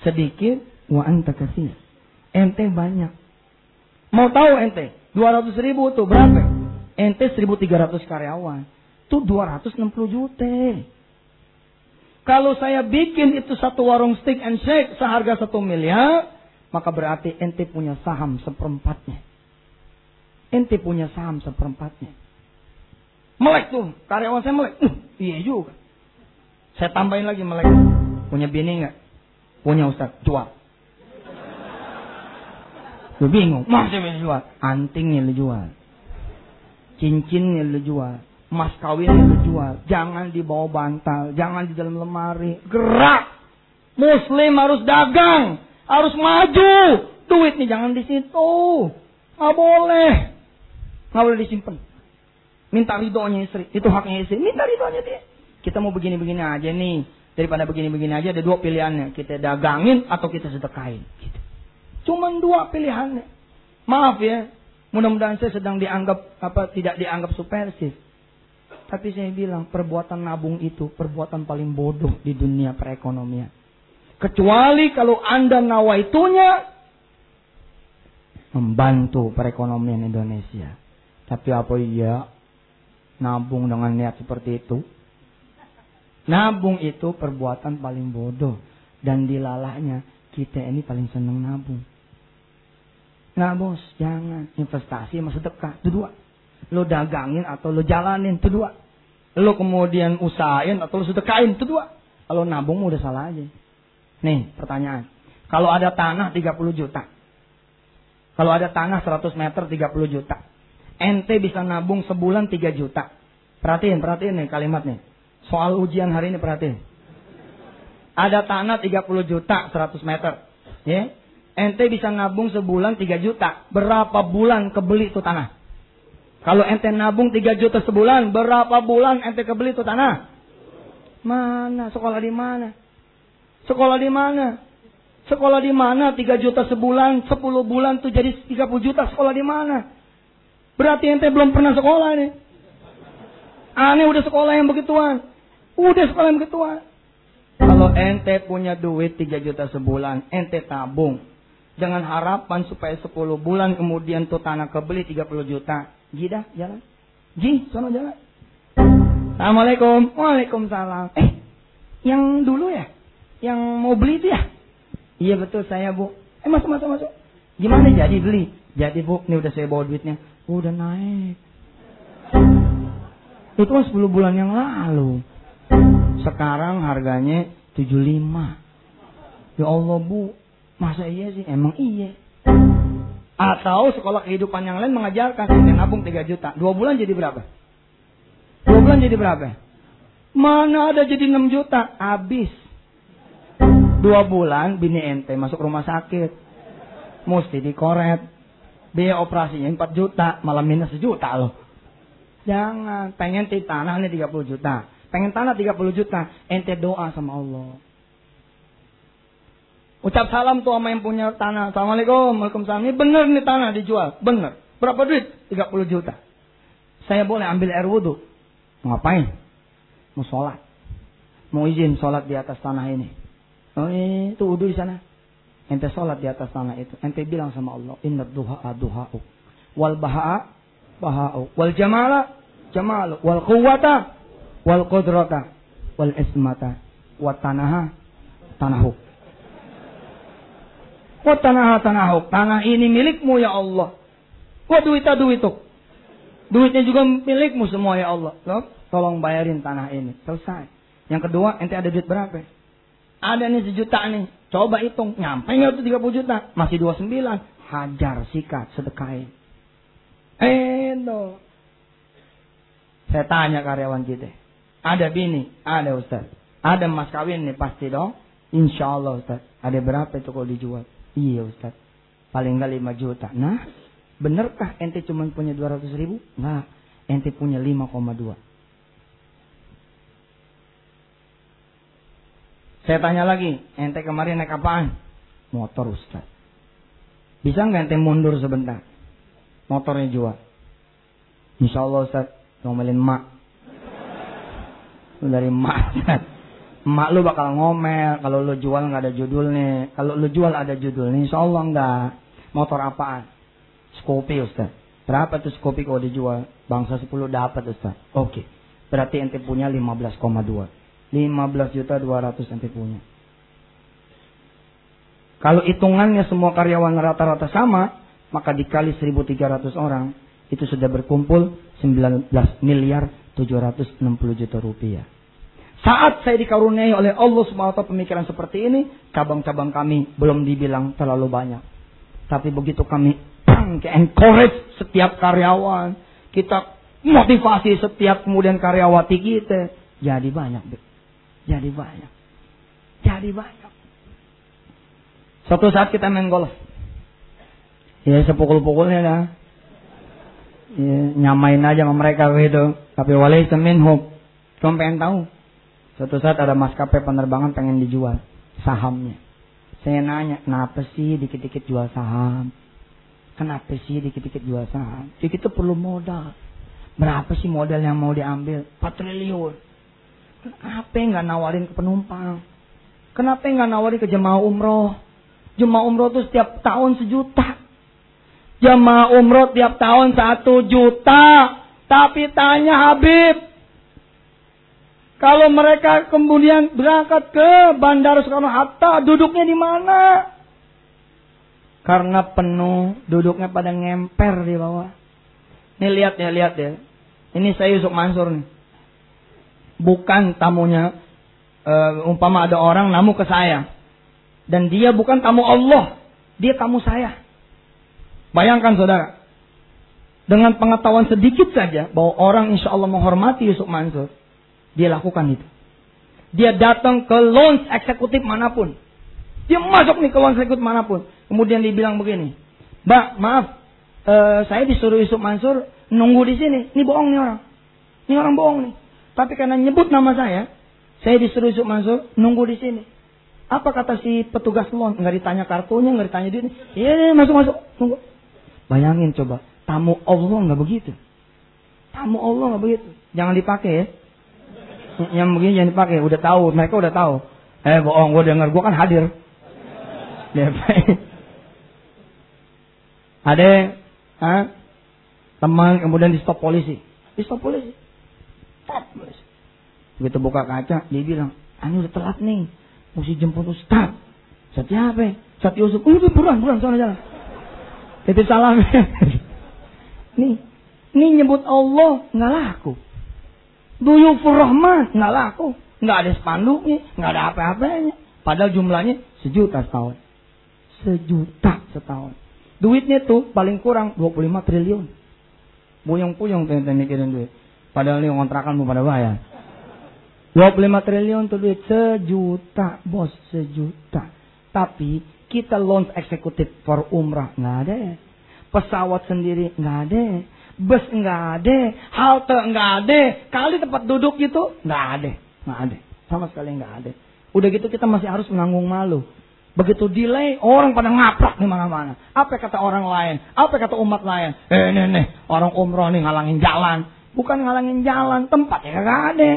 sedikit. Wa anta kasir. Ente banyak. Mau tahu ente? 200 ribu tuh berapa? Ente 1300 karyawan. Itu 260 juta. Kalau saya bikin itu satu warung steak and shake seharga satu miliar, maka berarti ente punya saham seperempatnya. Ente punya saham seperempatnya. Melek tuh, karyawan saya melek. Uh, iya juga. Saya tambahin lagi melek. Punya bini nggak? Punya Ustaz, jual. Lu bingung, masih jual. Antingnya lu jual cincinnya lu jual, mas kawinnya lu jual. Jangan di bawah bantal. Jangan di dalam lemari. Gerak. Muslim harus dagang. Harus maju. Duit nih jangan di situ. Nggak boleh. Nggak boleh disimpan. Minta ridhonya istri. Itu haknya istri. Minta ridhonya dia. Kita mau begini-begini aja nih. Daripada begini-begini aja ada dua pilihannya. Kita dagangin atau kita sedekahin. Gitu. Cuman dua pilihannya. Maaf ya. Mudah-mudahan saya sedang dianggap apa tidak dianggap subversif. Tapi saya bilang perbuatan nabung itu perbuatan paling bodoh di dunia perekonomian. Kecuali kalau Anda nawaitunya membantu perekonomian Indonesia. Tapi apa iya nabung dengan niat seperti itu? Nabung itu perbuatan paling bodoh. Dan dilalahnya kita ini paling senang nabung. Nah bos, jangan investasi sama sedekah. Itu dua. Lo dagangin atau lo jalanin. Itu dua. Lo kemudian usahain atau lo sedekahin. Itu dua. Kalau nabung udah salah aja. Nih pertanyaan. Kalau ada tanah 30 juta. Kalau ada tanah 100 meter 30 juta. Ente bisa nabung sebulan 3 juta. Perhatiin, perhatiin nih kalimat nih. Soal ujian hari ini perhatiin. Ada tanah 30 juta 100 meter. Ya. Ente bisa nabung sebulan 3 juta. Berapa bulan kebeli itu tanah? Kalau ente nabung 3 juta sebulan, berapa bulan ente kebeli itu tanah? Mana? Sekolah di mana? Sekolah di mana? Sekolah di mana 3 juta sebulan, 10 bulan tuh jadi 30 juta sekolah di mana? Berarti ente belum pernah sekolah nih. Aneh udah sekolah yang begituan. Udah sekolah yang begituan. Kalau ente punya duit 3 juta sebulan, ente tabung dengan harapan supaya 10 bulan kemudian tuh tanah kebeli 30 juta. Gi dah, jalan. Gi, sono jalan. Assalamualaikum. Waalaikumsalam. Eh, yang dulu ya? Yang mau beli itu ya? Iya betul saya bu. Eh masuk masuk masuk. Gimana jadi beli? Jadi bu, ini udah saya bawa duitnya. Udah naik. Itu kan 10 bulan yang lalu. Sekarang harganya 75. Ya Allah bu, Masa iya sih? Emang iya. Atau sekolah kehidupan yang lain mengajarkan ente nabung 3 juta. Dua bulan jadi berapa? Dua bulan jadi berapa? Mana ada jadi 6 juta? Habis. Dua bulan bini ente masuk rumah sakit. Mesti dikoret. Biaya operasinya 4 juta. Malah minus sejuta loh. Jangan. Pengen di tanah ini 30 juta. Pengen tanah 30 juta. Ente doa sama Allah. Ucap salam tuh sama yang punya tanah. Assalamualaikum, Waalaikumsalam. Ini bener nih tanah dijual. Bener. Berapa duit? 30 juta. Saya boleh ambil air wudhu. Ngapain? Mau sholat. Mau izin sholat di atas tanah ini. Oh itu wudhu di sana. Ente sholat di atas tanah itu. Ente bilang sama Allah. Inna duha duha'u. Wal baha'a baha'u. Wal jamala jamalu. Wal quwata. Wal qudrata. Wal ismata. Wat tanaha tanahu. Wa tanah tanah Tanah ini milikmu ya Allah. Wa duita duituk. Duitnya juga milikmu semua ya Allah. Loh, tolong bayarin tanah ini. Selesai. Yang kedua, ente ada duit berapa? Ada nih sejuta nih. Coba hitung. Nyampe nggak tuh 30 juta? Masih 29. Hajar, sikat, sedekahin. Endo. Saya tanya karyawan kita. Ada bini? Ada Ustaz. Ada mas kawin nih pasti dong. Insya Allah Ustaz. Ada berapa itu kalau dijual? Iya Ustaz. Paling enggak 5 juta. Nah, benarkah ente cuma punya 200 ribu? Nah, ente punya 5,2. Saya tanya lagi, ente kemarin naik apaan? Motor Ustaz. Bisa nggak ente mundur sebentar? Motornya jual. Insya Allah Ustaz, ngomelin mak. Dari mak Ustaz. Emak lu bakal ngomel kalau lu jual nggak ada judulnya. Kalau lu jual ada judulnya, insya Allah nggak. Motor apaan? Skopi Ustaz. Berapa tuh Skopi kalau dijual? Bangsa 10 dapat Ustaz. Oke. Berarti ente punya 15,2. 15 juta 200 ente punya. Kalau hitungannya semua karyawan rata-rata sama, maka dikali 1300 orang, itu sudah berkumpul 19 miliar 760 juta rupiah. Saat saya dikaruniai oleh Allah SWT pemikiran seperti ini, cabang-cabang kami belum dibilang terlalu banyak. Tapi begitu kami encourage setiap karyawan, kita motivasi setiap kemudian karyawati kita. Jadi banyak. Jadi banyak. Jadi banyak. Suatu saat kita main golf. Ya sepukul-pukulnya dah. Ya, nyamain aja sama mereka begitu. Tapi wali semin hub. Cuma pengen tahu. Suatu saat ada maskapai penerbangan pengen dijual sahamnya. Saya nanya, kenapa sih dikit-dikit jual saham? Kenapa sih dikit-dikit jual saham? Dikit itu perlu modal. Berapa sih modal yang mau diambil? 4 triliun. Kenapa nggak nawarin ke penumpang? Kenapa nggak nawarin ke jemaah umroh? Jemaah umroh tuh setiap tahun sejuta. Jemaah umroh tiap tahun satu juta. Tapi tanya Habib, kalau mereka kemudian berangkat ke Bandara Soekarno Hatta, duduknya di mana? Karena penuh, duduknya pada ngemper di bawah. Ini lihat ya, lihat ya. Ini saya Yusuf Mansur nih. Bukan tamunya, uh, umpama ada orang namu ke saya. Dan dia bukan tamu Allah. Dia tamu saya. Bayangkan saudara. Dengan pengetahuan sedikit saja bahwa orang insya Allah menghormati Yusuf Mansur dia lakukan itu. Dia datang ke lounge eksekutif mana pun. Dia masuk nih ke lounge eksekutif mana pun. Kemudian dia bilang begini. Mbak, maaf. Uh, saya disuruh Yusuf Mansur nunggu di sini. Ini bohong nih orang. Ini orang bohong nih. Tapi karena nyebut nama saya, saya disuruh Yusuf Mansur nunggu di sini. Apa kata si petugas lounge? Nggak ditanya kartunya, nggak ditanya duitnya. Iya, iya, masuk, masuk. Tunggu. Bayangin coba. Tamu Allah nggak begitu. Tamu Allah nggak begitu. Jangan dipakai ya yang begini jangan dipakai. Udah tahu, mereka udah tahu. Eh bohong, gue denger, gue kan hadir. Ada ah, teman kemudian di stop polisi. Di stop polisi. Stop polisi. Begitu buka kaca, dia bilang, ini udah telat nih. Mesti jemput Ustaz. Siapa? Ustaz Yusuf. Oh, udah buruan, buruan, sana jalan. Titip salam. nih, ini nyebut Allah nggak laku. Duyufur Rahman nggak laku, nggak ada spanduknya, nggak ada apa-apanya. Padahal jumlahnya sejuta setahun. Sejuta setahun. Duitnya tuh paling kurang 25 triliun. Buyung-puyung tuh yang mikirin duit. Padahal ini kontrakan mau pada bayar. 25 triliun tuh duit sejuta, bos sejuta. Tapi kita launch eksekutif for umrah nggak ada. Pesawat sendiri nggak ada bus nggak ada, halte nggak ada, kali tempat duduk gitu nggak ada, nggak ada, sama sekali nggak ada. Udah gitu kita masih harus menanggung malu. Begitu delay, orang pada ngaprak di mana-mana. Apa kata orang lain? Apa kata umat lain? Eh, nih, nih, orang umroh nih ngalangin jalan. Bukan ngalangin jalan, tempatnya nggak ada.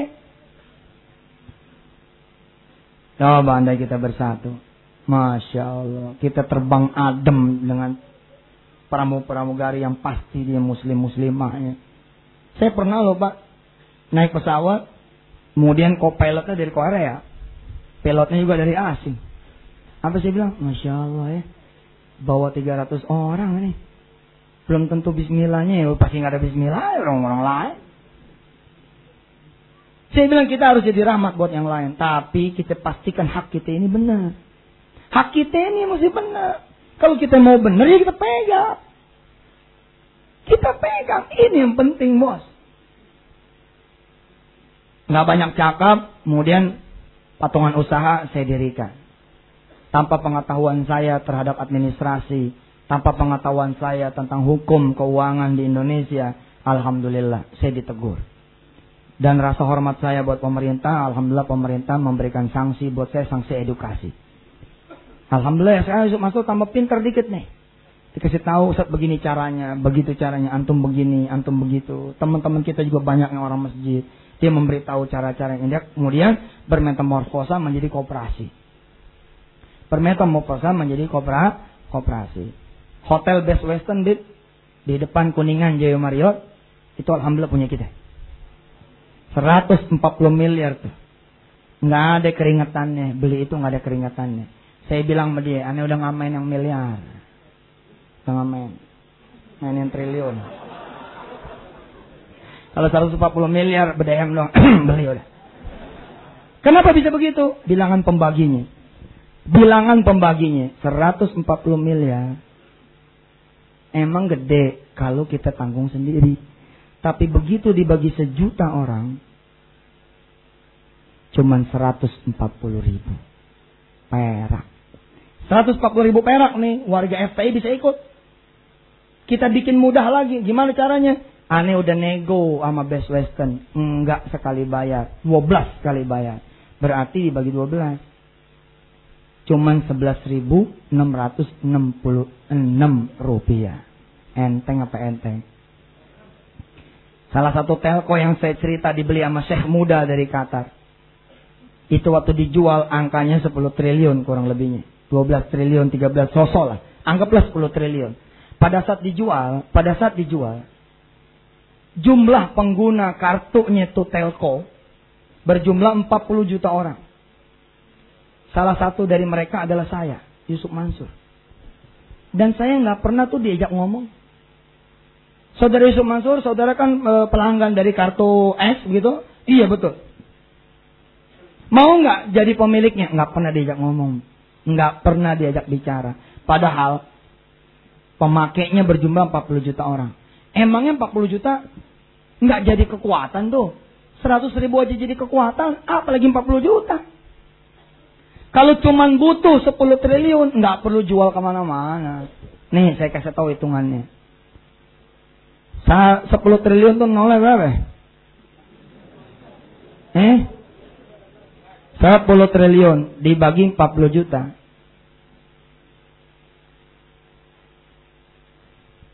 Coba andai kita bersatu. Masya Allah. Kita terbang adem dengan pramugari yang pasti dia muslim muslimahnya. Saya pernah loh pak naik pesawat, kemudian co-pilotnya dari Korea, pilotnya juga dari asing. Apa sih bilang? Masya Allah ya, bawa 300 orang ini. Belum tentu bismillahnya ya, pasti nggak ada bismillah orang-orang lain. Saya bilang kita harus jadi rahmat buat yang lain. Tapi kita pastikan hak kita ini benar. Hak kita ini mesti benar. Kalau kita mau benar ya kita pegang. Kita pegang. Ini yang penting bos. Nggak banyak cakap, kemudian patungan usaha saya dirikan. Tanpa pengetahuan saya terhadap administrasi, tanpa pengetahuan saya tentang hukum keuangan di Indonesia, Alhamdulillah saya ditegur. Dan rasa hormat saya buat pemerintah, Alhamdulillah pemerintah memberikan sanksi buat saya, sanksi edukasi. Alhamdulillah saya masuk tambah pinter dikit nih. Dikasih tahu saat begini caranya, begitu caranya, antum begini, antum begitu. Teman-teman kita juga banyak yang orang masjid. Dia memberitahu cara-cara yang indah, kemudian bermetamorfosa menjadi kooperasi. Bermetamorfosa menjadi koopera, kooperasi. Hotel Best Western di, di depan Kuningan Jaya Marriott, itu alhamdulillah punya kita. 140 miliar tuh. Nggak ada keringetannya, beli itu nggak ada keringetannya. Saya bilang sama dia, aneh udah ngamain yang miliar. Jangan main. Mainin triliun. Kalau 140 miliar bedayam dong. Beli udah. Kenapa bisa begitu? Bilangan pembaginya. Bilangan pembaginya 140 miliar. Emang gede kalau kita tanggung sendiri. Tapi begitu dibagi sejuta orang, cuman 140 ribu perak. 140 ribu perak nih, warga FPI bisa ikut. Kita bikin mudah lagi. Gimana caranya? Aneh udah nego sama Best Western. Enggak sekali bayar. 12 sekali bayar. Berarti dibagi 12. Cuman 11.666 rupiah. Enteng apa enteng? Salah satu telco yang saya cerita dibeli sama Syekh muda dari Qatar. Itu waktu dijual angkanya 10 triliun kurang lebihnya. 12 triliun, 13 sosok lah. Anggaplah 10 triliun. Pada saat dijual, pada saat dijual, jumlah pengguna kartunya itu telco berjumlah 40 juta orang. Salah satu dari mereka adalah saya, Yusuf Mansur. Dan saya nggak pernah tuh diajak ngomong. Saudara Yusuf Mansur, saudara kan e, pelanggan dari kartu S gitu? Iya betul. Mau nggak jadi pemiliknya? Nggak pernah diajak ngomong. Nggak pernah diajak bicara. Padahal pemakainya berjumlah 40 juta orang. Emangnya 40 juta nggak jadi kekuatan tuh. 100 ribu aja jadi kekuatan, apalagi 40 juta. Kalau cuman butuh 10 triliun, nggak perlu jual ke mana-mana. Nih, saya kasih tahu hitungannya. 10 triliun tuh nolnya berapa? Eh? 10 triliun dibagi 40 juta.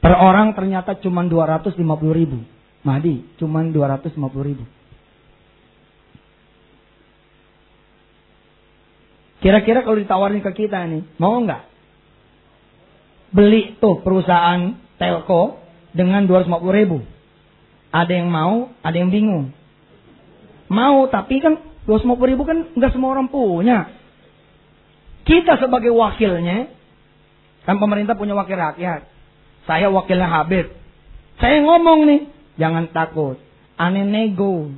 Per orang ternyata cuma 250 ribu. Mahdi, cuma 250 ribu. Kira-kira kalau ditawarin ke kita nih, mau nggak? Beli tuh perusahaan telco dengan 250 ribu. Ada yang mau, ada yang bingung. Mau, tapi kan 250 ribu kan nggak semua orang punya. Kita sebagai wakilnya, kan pemerintah punya wakil rakyat. Saya wakilnya Habib. Saya ngomong nih, jangan takut. Aneh nego.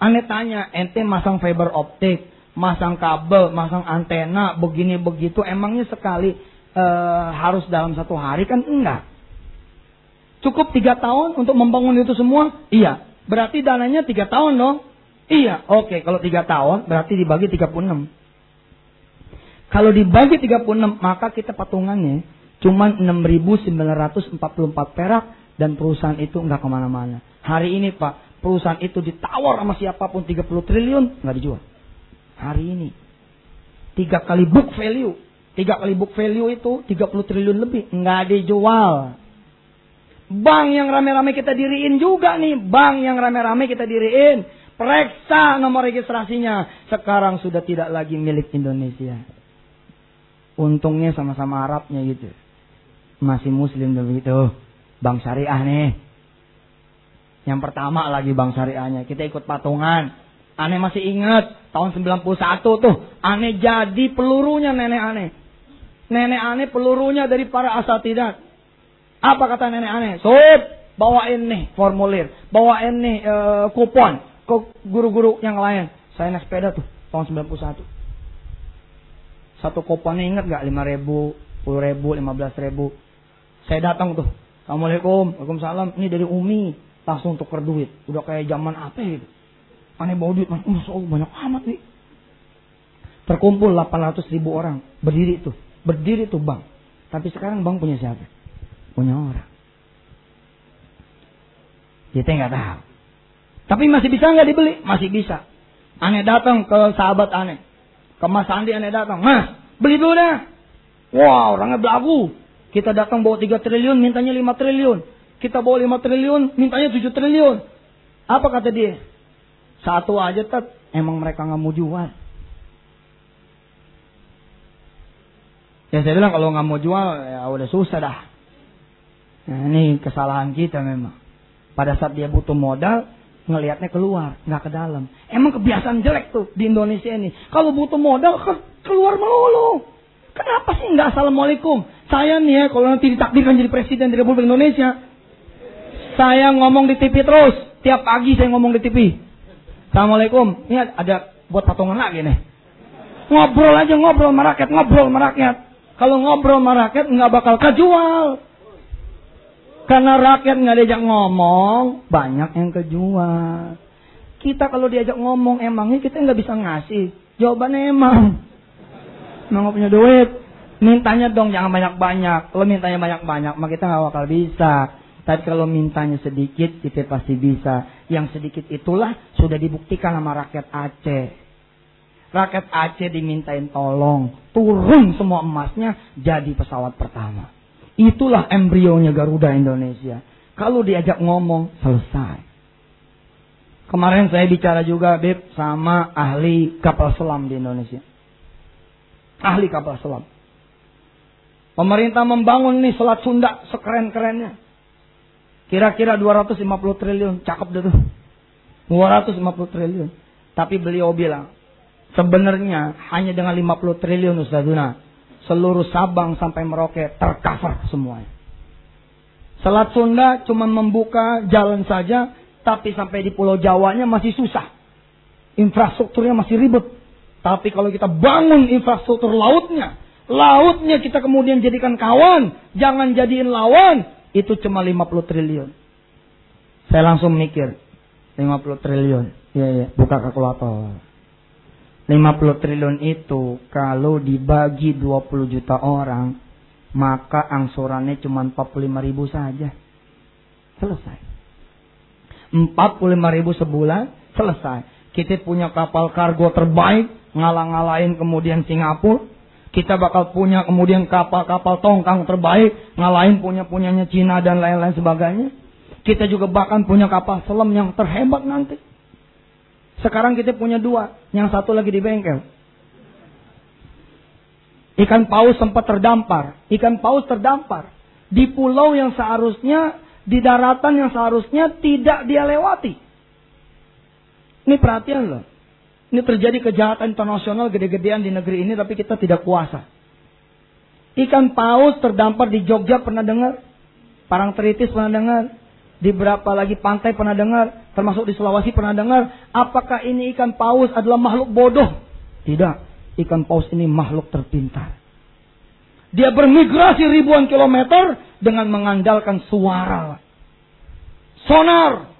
Aneh tanya, ente masang fiber optik masang kabel, masang antena, begini begitu, emangnya sekali e, harus dalam satu hari kan enggak. Cukup tiga tahun untuk membangun itu semua? Iya. Berarti dananya tiga tahun dong? Iya. Oke, kalau tiga tahun berarti dibagi 36. Kalau dibagi 36 maka kita patungannya cuma 6.944 perak dan perusahaan itu enggak ke mana-mana. Hari ini Pak, perusahaan itu ditawar sama siapa pun 30 triliun nggak dijual hari ini. Tiga kali book value. Tiga kali book value itu 30 triliun lebih. Nggak dijual. Bank yang rame-rame kita diriin juga nih. Bank yang rame-rame kita diriin. Periksa nomor registrasinya. Sekarang sudah tidak lagi milik Indonesia. Untungnya sama-sama Arabnya gitu. Masih muslim begitu. Bank syariah nih. Yang pertama lagi bank syariahnya. Kita ikut patungan. Aneh masih ingat tahun 91 tuh. Aneh jadi pelurunya nenek aneh. Nenek aneh pelurunya dari para asatidat. Apa kata nenek aneh? Sob, bawain nih formulir. Bawain nih uh, kupon ke guru-guru yang lain. Saya naik sepeda tuh tahun 91. Satu kuponnya ingat gak? 5 ribu, 10 ribu, 15 ribu. Saya datang tuh. Assalamualaikum, Waalaikumsalam. Ini dari Umi. Langsung tuker duit. Udah kayak zaman apa gitu. Aneh bawa duit, Masya Allah banyak amat nih. Terkumpul 800 ribu orang. Berdiri tuh. Berdiri tuh bang. Tapi sekarang bang punya siapa? Punya orang. Kita nggak tahu. Tapi masih bisa nggak dibeli? Masih bisa. Aneh datang ke sahabat aneh. Ke Mas Andi aneh datang. Mas, beli dulu dah. Wah, orangnya belagu. Kita datang bawa 3 triliun, mintanya 5 triliun. Kita bawa 5 triliun, mintanya 7 triliun. Apa kata dia? Satu aja tet, emang mereka nggak mau jual. Ya saya bilang kalau nggak mau jual ya udah susah dah. Nah ini kesalahan kita memang. Pada saat dia butuh modal, ngelihatnya keluar, nggak ke dalam. Emang kebiasaan jelek tuh di Indonesia ini. Kalau butuh modal ke keluar melulu. Kenapa sih nggak assalamualaikum? Saya nih ya kalau nanti ditakdirkan jadi presiden di Republik Indonesia, saya ngomong di TV terus. Tiap pagi saya ngomong di TV. Assalamualaikum. Ini ada buat patungan lagi nih. Ngobrol aja ngobrol sama rakyat, ngobrol sama rakyat. Kalau ngobrol sama rakyat nggak bakal kejual. Karena rakyat nggak diajak ngomong, banyak yang kejual. Kita kalau diajak ngomong emangnya kita nggak bisa ngasih. Jawabannya emang. Emang punya duit. Mintanya dong jangan banyak-banyak. Kalau mintanya banyak-banyak, maka kita nggak bakal bisa. Tapi kalau mintanya sedikit, kita pasti bisa. Yang sedikit itulah sudah dibuktikan sama rakyat Aceh. Rakyat Aceh dimintain tolong. Turun semua emasnya jadi pesawat pertama. Itulah embrionya Garuda Indonesia. Kalau diajak ngomong, selesai. Kemarin saya bicara juga, Beb, sama ahli kapal selam di Indonesia. Ahli kapal selam. Pemerintah membangun nih Selat Sunda sekeren-kerennya. Kira-kira 250 triliun, cakep deh tuh. 250 triliun. Tapi beliau bilang, sebenarnya hanya dengan 50 triliun Ustazuna, seluruh Sabang sampai Merauke tercover semuanya. Selat Sunda cuma membuka jalan saja, tapi sampai di Pulau Jawanya masih susah. Infrastrukturnya masih ribet. Tapi kalau kita bangun infrastruktur lautnya, lautnya kita kemudian jadikan kawan, jangan jadiin lawan, itu cuma 50 triliun. Saya langsung mikir, 50 triliun. Iya, iya, buka kalkulator. 50 triliun itu kalau dibagi 20 juta orang, maka angsurannya cuma 45 ribu saja. Selesai. 45 ribu sebulan, selesai. Kita punya kapal kargo terbaik, ngalah-ngalahin kemudian Singapura. Kita bakal punya kemudian kapal-kapal tongkang terbaik, ngalahin punya-punyanya Cina dan lain-lain sebagainya. Kita juga bahkan punya kapal selam yang terhebat nanti. Sekarang kita punya dua, yang satu lagi di bengkel. Ikan paus sempat terdampar. Ikan paus terdampar. Di pulau yang seharusnya, di daratan yang seharusnya tidak dia lewati. Ini perhatian loh. Ini terjadi kejahatan internasional gede-gedean di negeri ini tapi kita tidak kuasa. Ikan paus terdampar di Jogja pernah dengar? Parang teritis pernah dengar? Di berapa lagi pantai pernah dengar? Termasuk di Sulawesi pernah dengar? Apakah ini ikan paus adalah makhluk bodoh? Tidak. Ikan paus ini makhluk terpintar. Dia bermigrasi ribuan kilometer dengan mengandalkan suara. Sonar.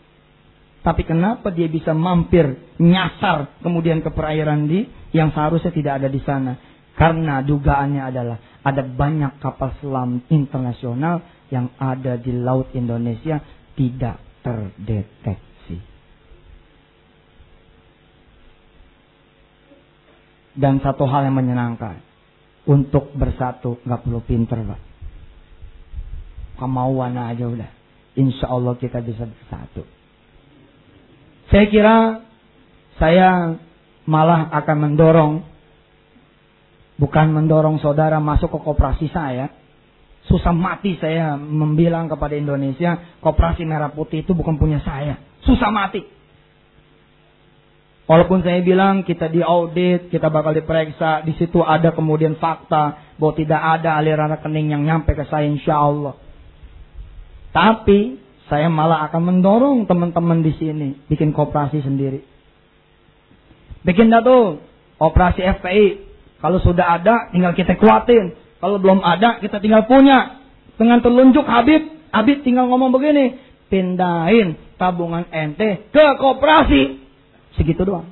Tapi kenapa dia bisa mampir, nyasar kemudian ke perairan di yang seharusnya tidak ada di sana? Karena dugaannya adalah ada banyak kapal selam internasional yang ada di laut Indonesia tidak terdeteksi. Dan satu hal yang menyenangkan, untuk bersatu nggak perlu pinter pak. Kemauan aja udah. Insya Allah kita bisa bersatu. Saya kira saya malah akan mendorong, bukan mendorong saudara masuk ke koperasi saya, Susah mati saya membilang kepada Indonesia, koperasi merah putih itu bukan punya saya. Susah mati. Walaupun saya bilang kita diaudit, kita bakal diperiksa, di situ ada kemudian fakta bahwa tidak ada aliran rekening yang nyampe ke saya insya Allah. Tapi saya malah akan mendorong teman-teman di sini bikin koperasi sendiri. Bikin dah tuh operasi FPI. Kalau sudah ada tinggal kita kuatin. Kalau belum ada, kita tinggal punya. Dengan telunjuk Habib, Habib tinggal ngomong begini. Pindahin tabungan ente ke koperasi. Segitu doang.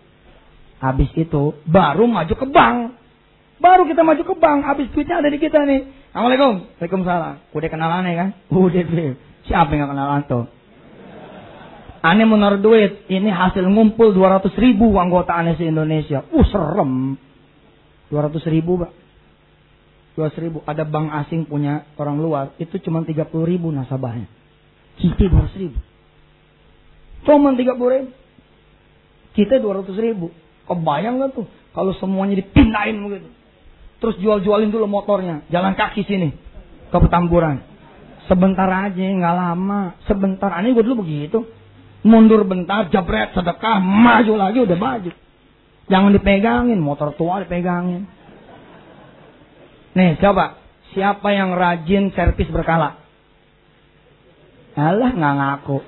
Habis itu, baru maju ke bank. Baru kita maju ke bank, habis duitnya ada di kita nih. Assalamualaikum. Waalaikumsalam. Udah kenalan ya kan? Udah. Siapa yang gak kenalan tuh? Aneh mau naruh duit. Ini hasil ngumpul 200 ribu anggota aneh se Indonesia. Uh serem. 200 ribu pak. 200 ribu. Ada bank asing punya orang luar, itu cuma 30 ribu nasabahnya. Kita 200 ribu. Cuma 30 ribu. Kita 200 ribu. Kebayang gak tuh? Kalau semuanya dipindahin begitu. Terus jual-jualin dulu motornya. Jalan kaki sini. Ke Petamburan. Sebentar aja, nggak lama. Sebentar. Aneh gue dulu begitu. Mundur bentar, jabret, sedekah, maju lagi udah maju. Jangan dipegangin, motor tua dipegangin. Nih, coba. Siapa yang rajin servis berkala? Alah, nggak ngaku.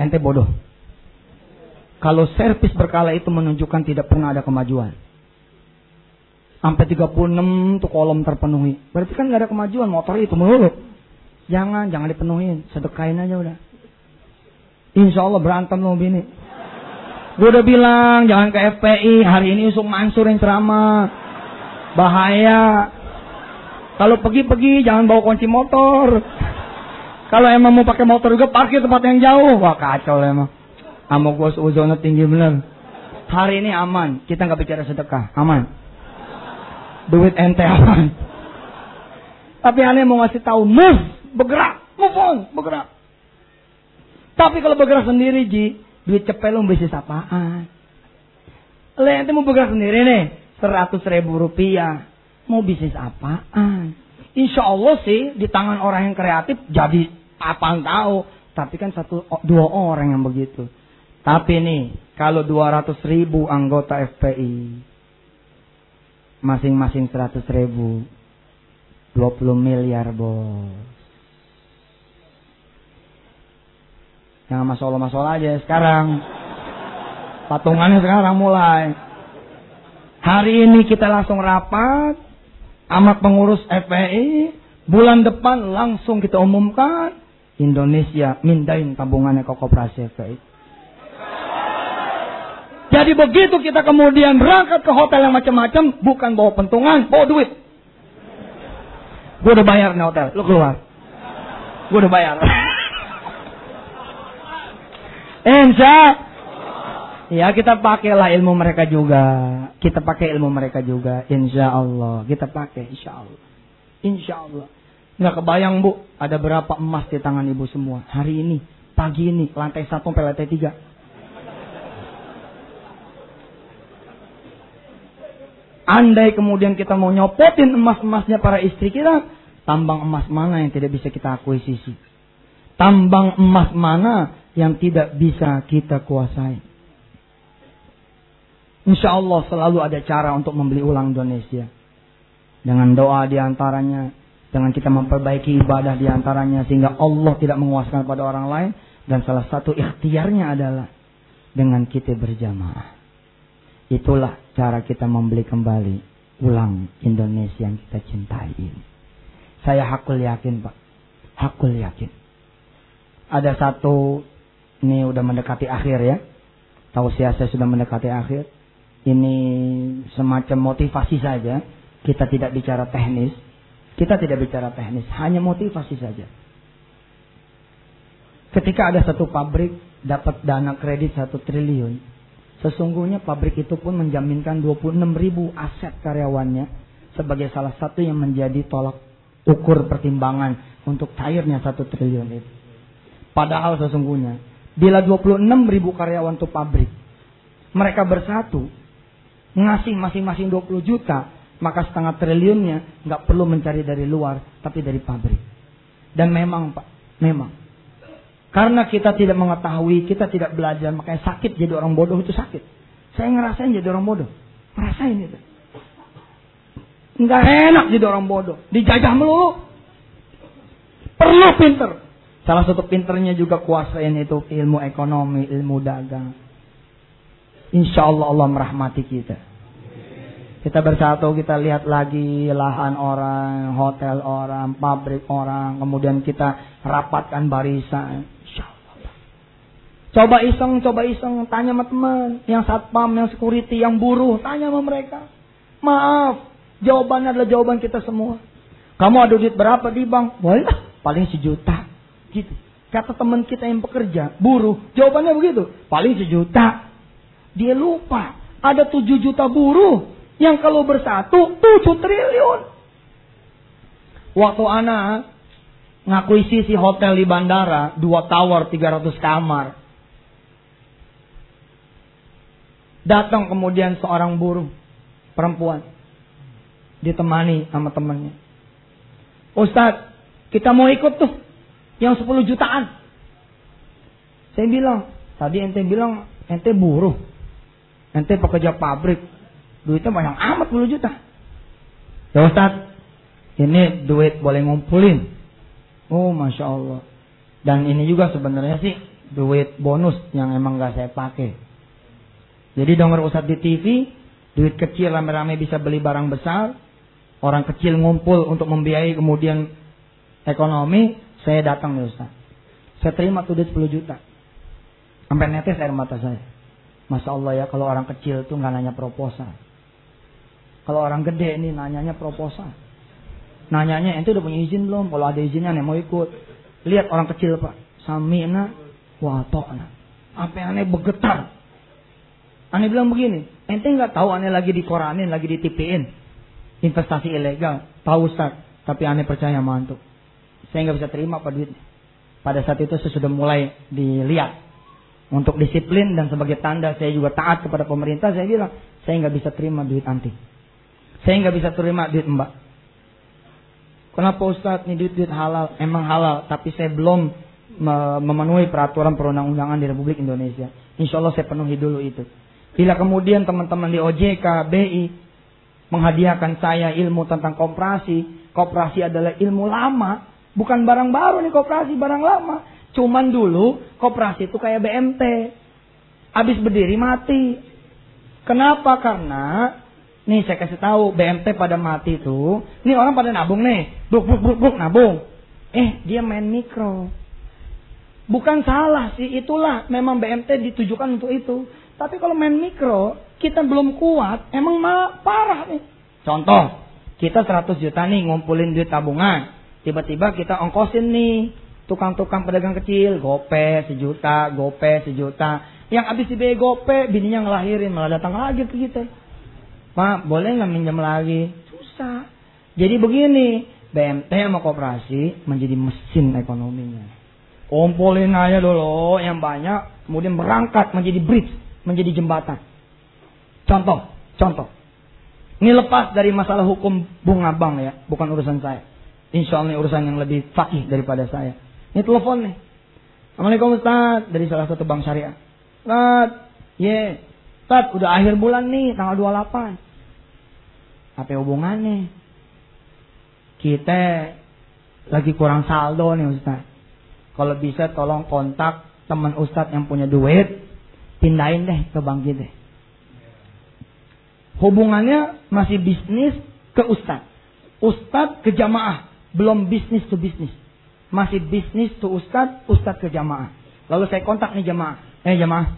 Ente bodoh. Kalau servis berkala itu menunjukkan tidak pernah ada kemajuan. Sampai 36 tuh kolom terpenuhi. Berarti kan nggak ada kemajuan motor itu melulu. Jangan, jangan dipenuhin. Sedekain aja udah. Insya Allah berantem lo bini. Gue udah bilang jangan ke FPI. Hari ini Yusuf Mansur yang ceramah. Bahaya. Kalau pergi-pergi jangan bawa kunci motor. Kalau emang mau pakai motor juga parkir tempat yang jauh. Wah kacau lah emang. Amo gue uzonnya tinggi bener. Hari ini aman. Kita nggak bicara sedekah. Aman. Duit ente aman. Tapi aneh mau ngasih tahu move, bergerak, move on, bergerak. Tapi kalau bergerak sendiri, Ji, duit cepet lo bisnis apaan? Lo ente mau bergerak sendiri nih, seratus ribu rupiah. Mau bisnis apaan? Insya Allah sih di tangan orang yang kreatif jadi apa tahu. Tapi kan satu dua orang yang begitu. Tapi nih kalau dua ratus ribu anggota FPI masing-masing seratus ribu 20 miliar bos. Jangan masalah-masalah aja sekarang. Patungannya sekarang mulai. Hari ini kita langsung rapat. Amat pengurus FPI. Bulan depan langsung kita umumkan. Indonesia mindain tabungannya ke kooperasi FPI. Jadi begitu kita kemudian berangkat ke hotel yang macam-macam. Bukan bawa pentungan, bawa duit. Gue udah bayar nih hotel, lu keluar. Gue udah bayar. Insya Ya kita pakailah ilmu mereka juga. Kita pakai ilmu mereka juga. Insya Allah. Kita pakai insya Allah. Insya Allah. Nggak kebayang bu. Ada berapa emas di tangan ibu semua. Hari ini. Pagi ini. Lantai satu sampai lantai tiga. Andai kemudian kita mau nyopotin emas-emasnya para istri kita, tambang emas mana yang tidak bisa kita akuisisi? Tambang emas mana yang tidak bisa kita kuasai? Insya Allah selalu ada cara untuk membeli ulang Indonesia. Dengan doa di antaranya, dengan kita memperbaiki ibadah di antaranya, sehingga Allah tidak menguaskan pada orang lain. Dan salah satu ikhtiarnya adalah dengan kita berjamaah. Itulah cara kita membeli kembali ulang Indonesia yang kita cintai ini. Saya hakul yakin Pak. Hakul yakin. Ada satu, ini udah mendekati akhir ya. Tausiah saya sudah mendekati akhir. Ini semacam motivasi saja. Kita tidak bicara teknis. Kita tidak bicara teknis. Hanya motivasi saja. Ketika ada satu pabrik dapat dana kredit satu triliun Sesungguhnya pabrik itu pun menjaminkan 26 ribu aset karyawannya sebagai salah satu yang menjadi tolak ukur pertimbangan untuk cairnya satu triliun itu. Padahal sesungguhnya bila 26 ribu karyawan itu pabrik mereka bersatu ngasih masing-masing 20 juta maka setengah triliunnya nggak perlu mencari dari luar tapi dari pabrik. Dan memang Pak, memang karena kita tidak mengetahui, kita tidak belajar, makanya sakit jadi orang bodoh itu sakit. Saya ngerasain jadi orang bodoh. Ngerasain itu. Enggak enak jadi orang bodoh. Dijajah melulu. Perlu pinter. Salah satu pinternya juga kuasain itu ilmu ekonomi, ilmu dagang. Insya Allah Allah merahmati kita. Kita bersatu, kita lihat lagi lahan orang, hotel orang, pabrik orang, kemudian kita rapatkan barisan. Coba iseng, coba iseng, tanya sama teman, yang satpam, yang security, yang buruh, tanya sama mereka. Maaf, jawabannya adalah jawaban kita semua. Kamu ada duit berapa di bank? Boleh, paling sejuta. Gitu. Kata teman kita yang bekerja, buruh, jawabannya begitu. Paling sejuta. Dia lupa, ada tujuh juta buruh yang kalau bersatu tujuh triliun. Waktu anak ngakuisisi hotel di bandara, dua tower, 300 kamar. Datang kemudian seorang buruh perempuan ditemani sama temannya. Ustadz, kita mau ikut tuh yang 10 jutaan. Saya bilang, tadi ente bilang ente buruh. Ente pekerja pabrik. Duitnya banyak amat 10 juta. Ya Ustadz, ini duit boleh ngumpulin. Oh Masya Allah. Dan ini juga sebenarnya sih duit bonus yang emang gak saya pakai. Jadi denger Ustadz di TV, duit kecil rame-rame bisa beli barang besar, orang kecil ngumpul untuk membiayai kemudian ekonomi, Saya datang nih Ustaz. Saya terima tuh duit 10 juta. Sampai netes air mata saya. Masya Allah ya kalau orang kecil tuh nggak nanya proposal. Kalau orang gede ini nanyanya proposal. Nanyanya ente udah punya izin belum? Kalau ada izinnya nih mau ikut. Lihat orang kecil pak. Samina wa to'na. Apa yang aneh bergetar. Aneh bilang begini. Ente nggak tahu aneh lagi di koranin, lagi di TPN. Investasi ilegal. Tahu Ustaz. Tapi aneh percaya mantuk. Saya nggak bisa terima pak duitnya. Pada saat itu saya sudah mulai dilihat untuk disiplin dan sebagai tanda saya juga taat kepada pemerintah saya bilang saya nggak bisa terima duit anti. Saya nggak bisa terima duit mbak. Kenapa Ustadz? Ini duit duit halal. Emang halal tapi saya belum memenuhi peraturan perundang-undangan di Republik Indonesia. Insya Allah saya penuhi dulu itu. Bila kemudian teman-teman di OJK BI menghadiahkan saya ilmu tentang koperasi koperasi adalah ilmu lama Bukan barang baru nih koperasi, barang lama. Cuman dulu koperasi itu kayak BMT. Habis berdiri mati. Kenapa? Karena nih saya kasih tahu BMT pada mati itu, nih orang pada nabung nih, buk buk buk buk nabung. Eh dia main mikro. Bukan salah sih, itulah memang BMT ditujukan untuk itu. Tapi kalau main mikro, kita belum kuat, emang malah parah nih. Contoh, kita 100 juta nih ngumpulin duit tabungan. Tiba-tiba kita ongkosin nih tukang-tukang pedagang kecil, gope sejuta, gope sejuta. Yang habis dibayar gope, bininya ngelahirin malah datang lagi ke kita. Pak, boleh nggak minjem lagi? Susah. Jadi begini, BMT sama koperasi menjadi mesin ekonominya. Kumpulin aja dulu yang banyak, kemudian berangkat menjadi bridge, menjadi jembatan. Contoh, contoh. Ini lepas dari masalah hukum bunga bank ya, bukan urusan saya. Insya Allah urusan yang lebih fakih daripada saya. Ini telepon nih. Assalamualaikum Ustaz. Dari salah satu bank syariah. Ustaz. Ye. Yeah. Ustaz udah akhir bulan nih. Tanggal 28. Apa hubungannya? Kita lagi kurang saldo nih Ustaz. Kalau bisa tolong kontak teman Ustaz yang punya duit. Pindahin deh ke bank kita. Hubungannya masih bisnis ke Ustaz. Ustaz ke jamaah belum bisnis to bisnis. Masih bisnis to ustad, ustad ke jamaah. Lalu saya kontak nih jamaah. Eh jamaah.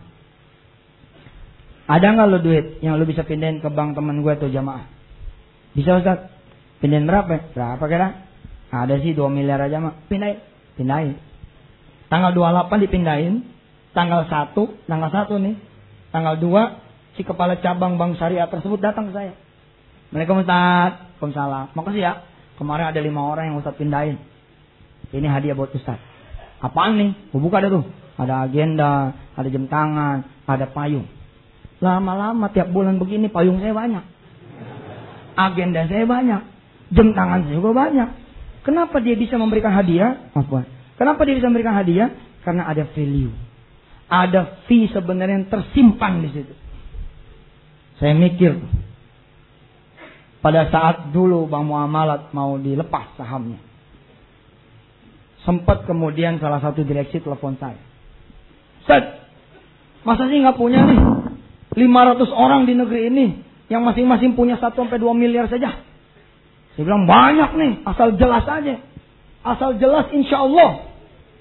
Ada nggak lo duit yang lo bisa pindahin ke bank teman gue tuh jamaah? Bisa ustad. Pindahin berapa? Berapa kira? Ada sih 2 miliar aja mah. Pindahin. Pindahin. Tanggal 28 dipindahin. Tanggal 1, tanggal 1 nih. Tanggal 2 si kepala cabang bank syariah tersebut datang ke saya. Mereka Ustaz. Waalaikumsalam. Makasih ya. Kemarin ada lima orang yang Ustaz pindahin. Ini hadiah buat Ustaz. Apaan nih? Buka deh tuh. Ada agenda, ada jam tangan, ada payung. Lama-lama tiap bulan begini payung saya banyak. Agenda saya banyak. Jam tangan saya juga banyak. Kenapa dia bisa memberikan hadiah? Apa? Kenapa dia bisa memberikan hadiah? Karena ada value. Ada fee sebenarnya yang tersimpan di situ. Saya mikir, pada saat dulu Bang Muamalat mau dilepas sahamnya. Sempat kemudian salah satu direksi telepon saya. Set, masa sih nggak punya nih 500 orang di negeri ini yang masing-masing punya 1 sampai 2 miliar saja. Saya bilang banyak nih, asal jelas aja. Asal jelas insya Allah.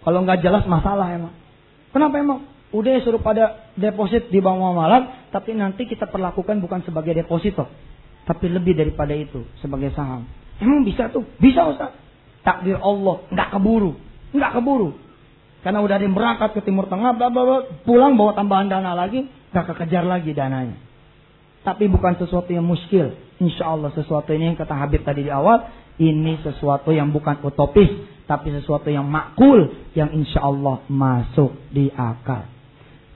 Kalau nggak jelas masalah emang. Kenapa emang? Udah suruh pada deposit di Bank Muamalat, tapi nanti kita perlakukan bukan sebagai deposito, tapi lebih daripada itu sebagai saham. Emang bisa tuh? Bisa Ustaz. Takdir Allah, nggak keburu, nggak keburu. Karena udah ada yang berangkat ke Timur Tengah, bla bla pulang bawa tambahan dana lagi, nggak kekejar lagi dananya. Tapi bukan sesuatu yang muskil. Insya Allah sesuatu ini yang kata Habib tadi di awal, ini sesuatu yang bukan utopis, tapi sesuatu yang makul, yang insya Allah masuk di akal.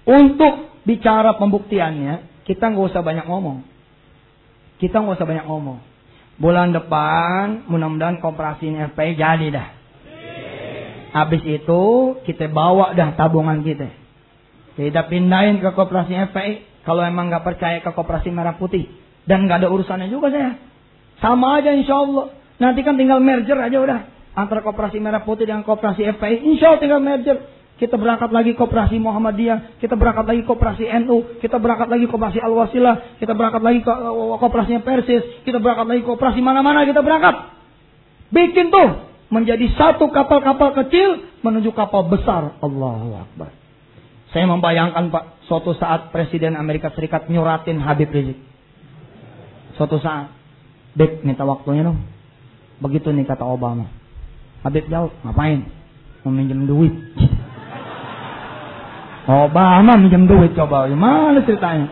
Untuk bicara pembuktiannya, kita nggak usah banyak ngomong. Kita nggak usah banyak ngomong. Bulan depan mudah-mudahan kooperasi ini FPI jadi dah. Habis itu kita bawa dah tabungan kita. Kita pindahin ke kooperasi FPI. Kalau emang nggak percaya ke kooperasi merah putih. Dan nggak ada urusannya juga saya. Sama aja insya Allah. Nanti kan tinggal merger aja udah. Antara kooperasi merah putih dengan kooperasi FPI. Insya Allah tinggal merger. Kita berangkat lagi koperasi Muhammadiyah, kita berangkat lagi koperasi NU, kita berangkat lagi koperasi Al-Wasilah, kita berangkat lagi koperasinya Persis, kita berangkat lagi koperasi mana-mana kita berangkat. Bikin tuh menjadi satu kapal-kapal kecil menuju kapal besar. Allahu Akbar. Saya membayangkan Pak, suatu saat Presiden Amerika Serikat nyuratin Habib Rizik. Suatu saat, Beb minta waktunya dong. Begitu nih kata Obama. Habib jawab, ngapain? Mau minjem duit. Obama minjem duit coba, gimana ceritanya?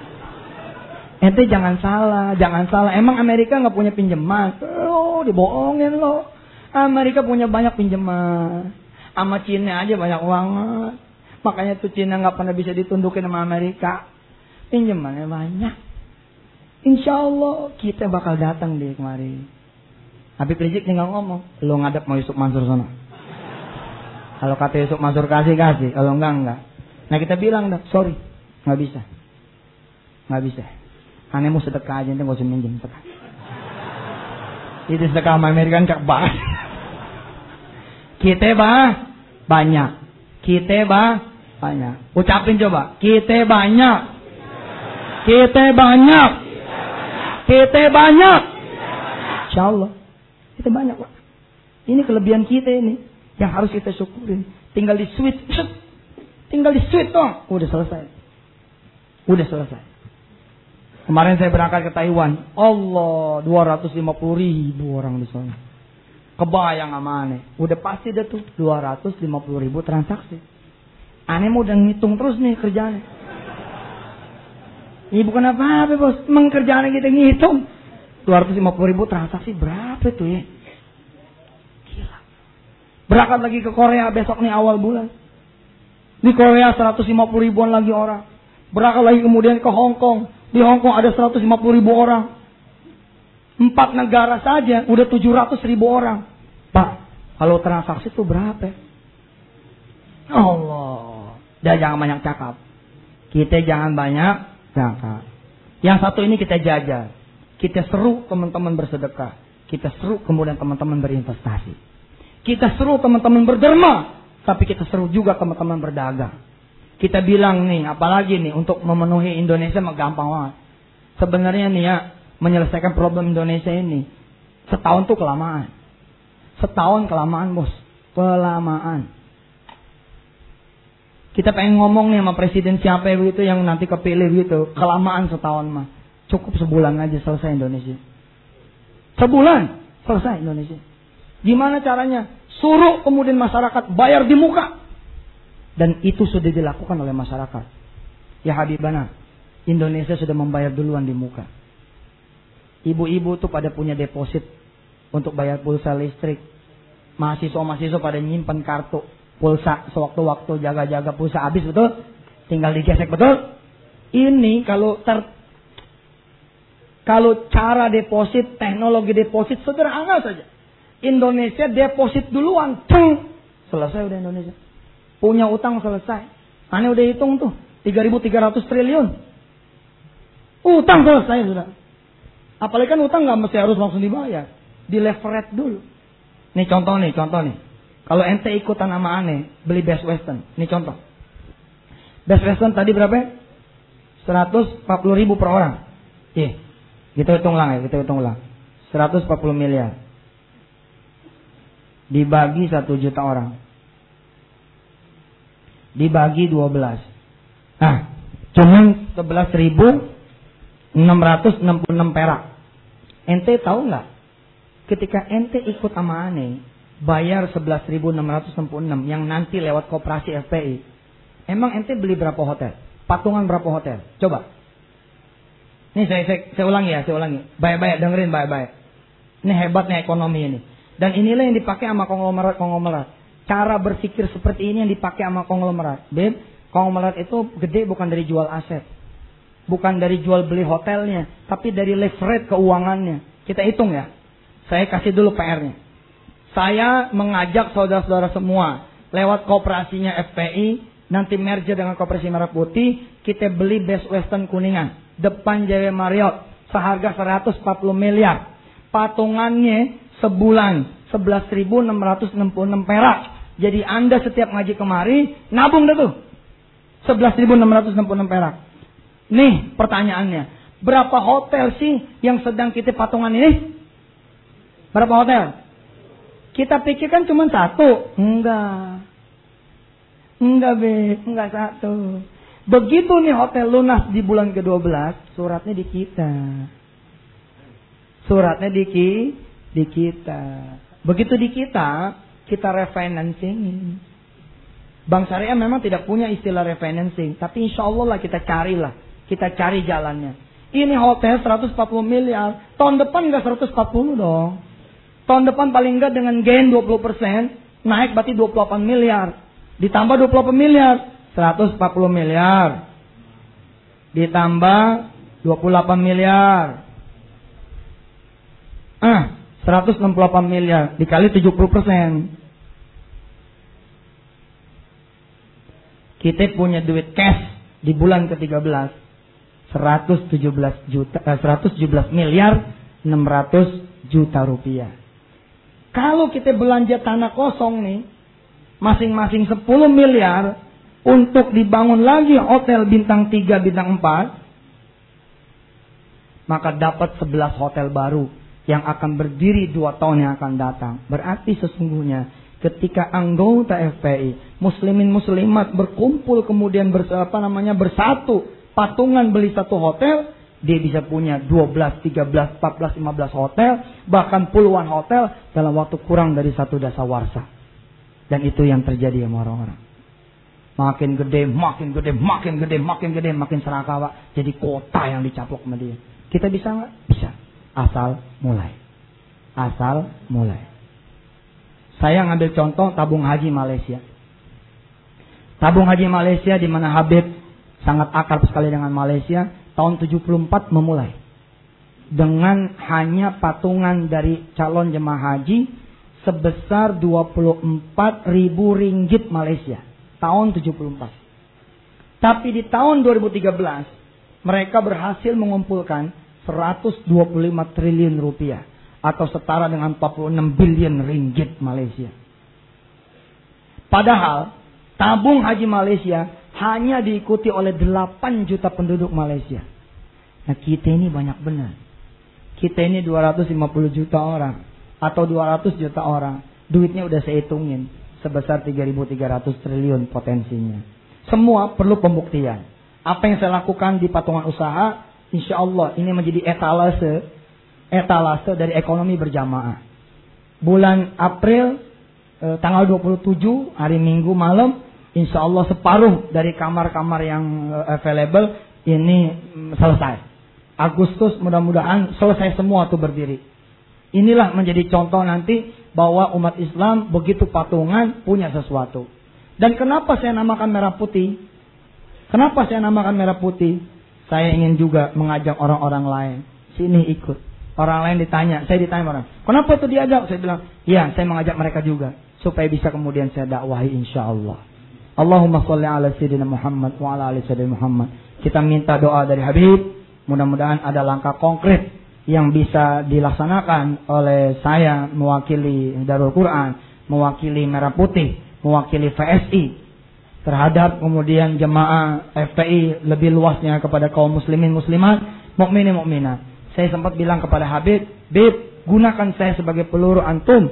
Ente jangan salah, jangan salah. Emang Amerika nggak punya pinjaman? Oh, dibohongin lo. Amerika punya banyak pinjaman. Sama Cina aja banyak banget. Makanya tuh Cina nggak pernah bisa ditundukin sama Amerika. Pinjamannya banyak. Insya Allah kita bakal datang deh kemari. Habib Rizik tinggal ngomong, lo ngadep mau Yusuf Mansur sana. Kalau kata Yusuf Mansur kasih kasih, kalau enggak enggak. Nah kita bilang dah, sorry, nggak bisa, nggak bisa. Aneh mau sedekah aja, nggak usah minjem sedekah. Itu sedekah sama Amerika cak banget. Kita bah banyak, kita bah banyak. Ucapin coba, kita banyak, kita banyak. Kita banyak. Insya Allah. Kita banyak Pak. Ini kelebihan kita ini. Yang harus kita syukurin. Tinggal di switch. Tinggal di switch dong. Udah selesai. Udah selesai. Kemarin saya berangkat ke Taiwan. Allah 250 ribu orang di sana. Kebayang sama. Udah pasti deh tuh 250 ribu transaksi. Aneh mau udah ngitung terus nih kerjanya. Ini bukan apa-apa bos. Emang kerjaan kita ngitung. 250 ribu transaksi berapa tuh ya? Gila. Berangkat lagi ke Korea besok nih awal bulan. Di Korea 150 ribuan lagi orang. Berangkat lagi kemudian ke Hong Kong. Di Hong Kong ada 150 ribu orang. Empat negara saja udah 700 ribu orang. Pak, kalau transaksi itu berapa? Allah. Dia jangan banyak cakap. Kita jangan banyak zakat. Yang satu ini kita jaga. Kita seru teman-teman bersedekah. Kita seru kemudian teman-teman berinvestasi. Kita seru teman-teman berderma. Tapi kita seru juga teman-teman berdagang. Kita bilang nih, apalagi nih untuk memenuhi Indonesia mah gampang banget. Sebenarnya nih ya, menyelesaikan problem Indonesia ini. Setahun tuh kelamaan. Setahun kelamaan bos. Kelamaan. Kita pengen ngomong nih sama presiden siapa ya yang nanti kepilih gitu. Kelamaan setahun mah. Cukup sebulan aja selesai Indonesia. Sebulan selesai Indonesia. Gimana caranya? Suruh kemudian masyarakat bayar di muka. Dan itu sudah dilakukan oleh masyarakat. Ya Habibana, Indonesia sudah membayar duluan di muka. Ibu-ibu tuh pada punya deposit untuk bayar pulsa listrik. Mahasiswa-mahasiswa pada nyimpan kartu pulsa sewaktu-waktu jaga-jaga pulsa habis betul tinggal digesek betul ini kalau ter kalau cara deposit teknologi deposit sederhana saja Indonesia deposit duluan Tung. selesai udah Indonesia punya utang selesai aneh udah hitung tuh 3.300 triliun utang selesai sudah apalagi kan utang nggak mesti harus langsung dibayar di leverage dulu nih contoh nih contoh nih kalau ente ikutan sama aneh, beli Best Western. Ini contoh. Best Western tadi berapa? 140 ribu per orang. Iya. Kita hitung ulang ya, kita hitung ulang. 140 miliar. Dibagi 1 juta orang. Dibagi 12. Nah, cuma 11 ribu 666 perak. Ente tahu nggak? Ketika ente ikut sama aneh, bayar 11.666 yang nanti lewat koperasi FPI. Emang ente beli berapa hotel? Patungan berapa hotel? Coba. Ini saya, saya, saya ulangi ya, saya ulangi. Baik-baik, dengerin baik-baik. Ini hebatnya ekonomi ini. Dan inilah yang dipakai sama konglomerat-konglomerat. Cara berpikir seperti ini yang dipakai sama konglomerat. Beb, konglomerat itu gede bukan dari jual aset. Bukan dari jual beli hotelnya. Tapi dari leverage keuangannya. Kita hitung ya. Saya kasih dulu PR-nya. Saya mengajak saudara-saudara semua lewat kooperasinya FPI, nanti merger dengan kooperasi Merah Putih, kita beli Best Western Kuningan, depan JW Marriott, seharga 140 miliar. Patungannya sebulan 11.666 perak. Jadi Anda setiap ngaji kemari, nabung dah tuh. 11.666 perak. Nih pertanyaannya, berapa hotel sih yang sedang kita patungan ini? Berapa hotel? Kita pikirkan cuma satu. Enggak. Enggak, Be. Enggak satu. Begitu nih hotel lunas di bulan ke-12, suratnya di kita. Suratnya di, ki, di kita. Begitu di kita, kita refinancing. Bank syariah memang tidak punya istilah refinancing. Tapi insya Allah lah kita carilah. Kita cari jalannya. Ini hotel 140 miliar. Tahun depan nggak 140 dong. Tahun depan paling enggak dengan gain 20%. Naik berarti 28 miliar. Ditambah 28 miliar. 140 miliar. Ditambah 28 miliar. Ah, 168 miliar dikali 70 persen. Kita punya duit cash di bulan ke-13 117 juta eh, 117 miliar 600 juta rupiah. Kalau kita belanja tanah kosong nih masing-masing 10 miliar untuk dibangun lagi hotel bintang 3 bintang 4 maka dapat 11 hotel baru yang akan berdiri dua tahun yang akan datang. Berarti sesungguhnya ketika anggota FPI, muslimin muslimat berkumpul kemudian apa namanya bersatu, patungan beli satu hotel, dia bisa punya 12, 13, 14, 15 hotel, bahkan puluhan hotel dalam waktu kurang dari satu dasa warsa. Dan itu yang terjadi sama orang-orang. Makin gede, makin gede, makin gede, makin gede, makin serakawa. Jadi kota yang dicaplok sama dia. Kita bisa nggak? Bisa asal mulai. Asal mulai. Saya ngambil contoh tabung haji Malaysia. Tabung haji Malaysia di mana Habib sangat akrab sekali dengan Malaysia tahun 74 memulai. Dengan hanya patungan dari calon jemaah haji sebesar 24 ribu ringgit Malaysia. Tahun 74. Tapi di tahun 2013 mereka berhasil mengumpulkan 125 triliun rupiah atau setara dengan 46 bilion ringgit Malaysia. Padahal tabung haji Malaysia hanya diikuti oleh 8 juta penduduk Malaysia. Nah kita ini banyak benar. Kita ini 250 juta orang atau 200 juta orang. Duitnya udah saya hitungin sebesar 3.300 triliun potensinya. Semua perlu pembuktian. Apa yang saya lakukan di patungan usaha Insya Allah ini menjadi etalase etalase dari ekonomi berjamaah. Bulan April eh, tanggal 27 hari Minggu malam Insya Allah separuh dari kamar-kamar yang eh, available ini mm, selesai. Agustus mudah-mudahan selesai semua tuh berdiri. Inilah menjadi contoh nanti bahwa umat Islam begitu patungan punya sesuatu. Dan kenapa saya namakan merah putih? Kenapa saya namakan merah putih? Saya ingin juga mengajak orang-orang lain. Sini ikut. Orang lain ditanya, saya ditanya orang, kenapa itu diajak? Saya bilang, ya saya mengajak mereka juga. Supaya bisa kemudian saya dakwahi insya Allah. Allahumma salli ala Sayyidina Muhammad wa ala ali Sayyidina Muhammad. Kita minta doa dari Habib. Mudah-mudahan ada langkah konkret yang bisa dilaksanakan oleh saya mewakili Darul Quran, mewakili Merah Putih, mewakili VSI, terhadap kemudian jemaah FPI lebih luasnya kepada kaum muslimin muslimat, mukminin mukminat. Saya sempat bilang kepada Habib, Habib, gunakan saya sebagai peluru antum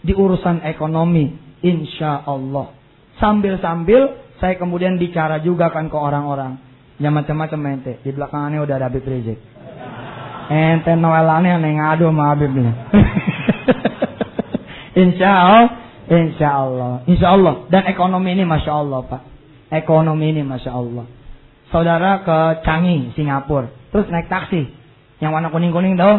di urusan ekonomi, insya Allah. Sambil-sambil saya kemudian bicara juga kan ke orang-orang. Ya macam-macam ente. Di belakangnya udah ada Habib Rizik. Ente noelannya yang ngadu sama Habib nih. insya Allah Insya Allah. Insya Allah. Dan ekonomi ini Masya Allah Pak. Ekonomi ini Masya Allah. Saudara ke Canggih, Singapura. Terus naik taksi. Yang warna kuning-kuning tahu?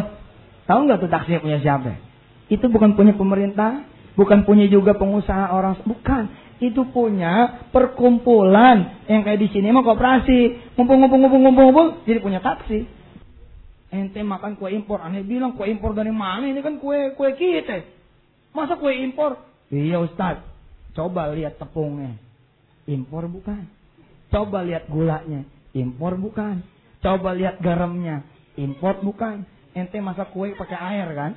Tahu nggak tuh taksi punya siapa? Itu bukan punya pemerintah. Bukan punya juga pengusaha orang. Bukan. Itu punya perkumpulan. Yang kayak di sini mah kooperasi. Ngumpul-ngumpul-ngumpul-ngumpul. Jadi punya taksi. Ente makan kue impor. Aneh bilang kue impor dari mana? Ini kan kue kue kita. Masa kue impor? Iya Ustaz, coba lihat tepungnya. Impor bukan. Coba lihat gulanya. Impor bukan. Coba lihat garamnya. Impor bukan. Ente masak kue pakai air kan?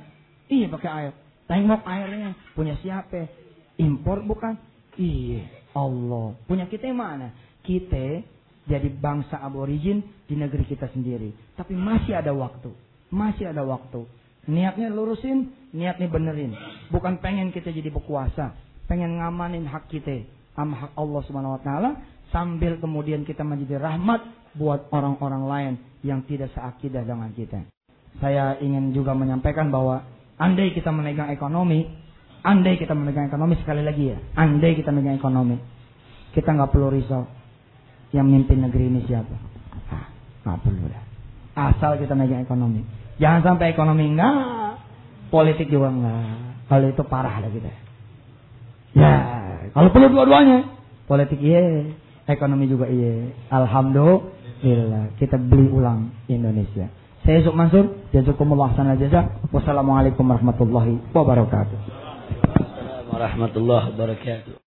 Iya pakai air. Tengok airnya. Punya siapa? Impor bukan? Iya. Allah. Punya kita yang mana? Kita jadi bangsa aborigin di negeri kita sendiri. Tapi masih ada waktu. Masih ada waktu. Niatnya lurusin, niatnya benerin. Bukan pengen kita jadi berkuasa, pengen ngamanin hak kita, sama hak Allah Subhanahu wa taala sambil kemudian kita menjadi rahmat buat orang-orang lain yang tidak seakidah dengan kita. Saya ingin juga menyampaikan bahwa andai kita memegang ekonomi, andai kita memegang ekonomi sekali lagi ya, andai kita memegang ekonomi, kita nggak perlu risau yang mimpin negeri ini siapa. Ah, nggak perlu dah. Asal kita megang ekonomi. Jangan sampai ekonomi enggak, politik juga enggak. Kalau itu parah lah kita. Ya, kalau perlu dua-duanya. Politik iya, ekonomi juga iya. Alhamdulillah, kita beli ulang Indonesia. Saya Yusuf Mansur, jazakumullah sana jazak. Wassalamualaikum warahmatullahi wabarakatuh. Warahmatullahi wabarakatuh.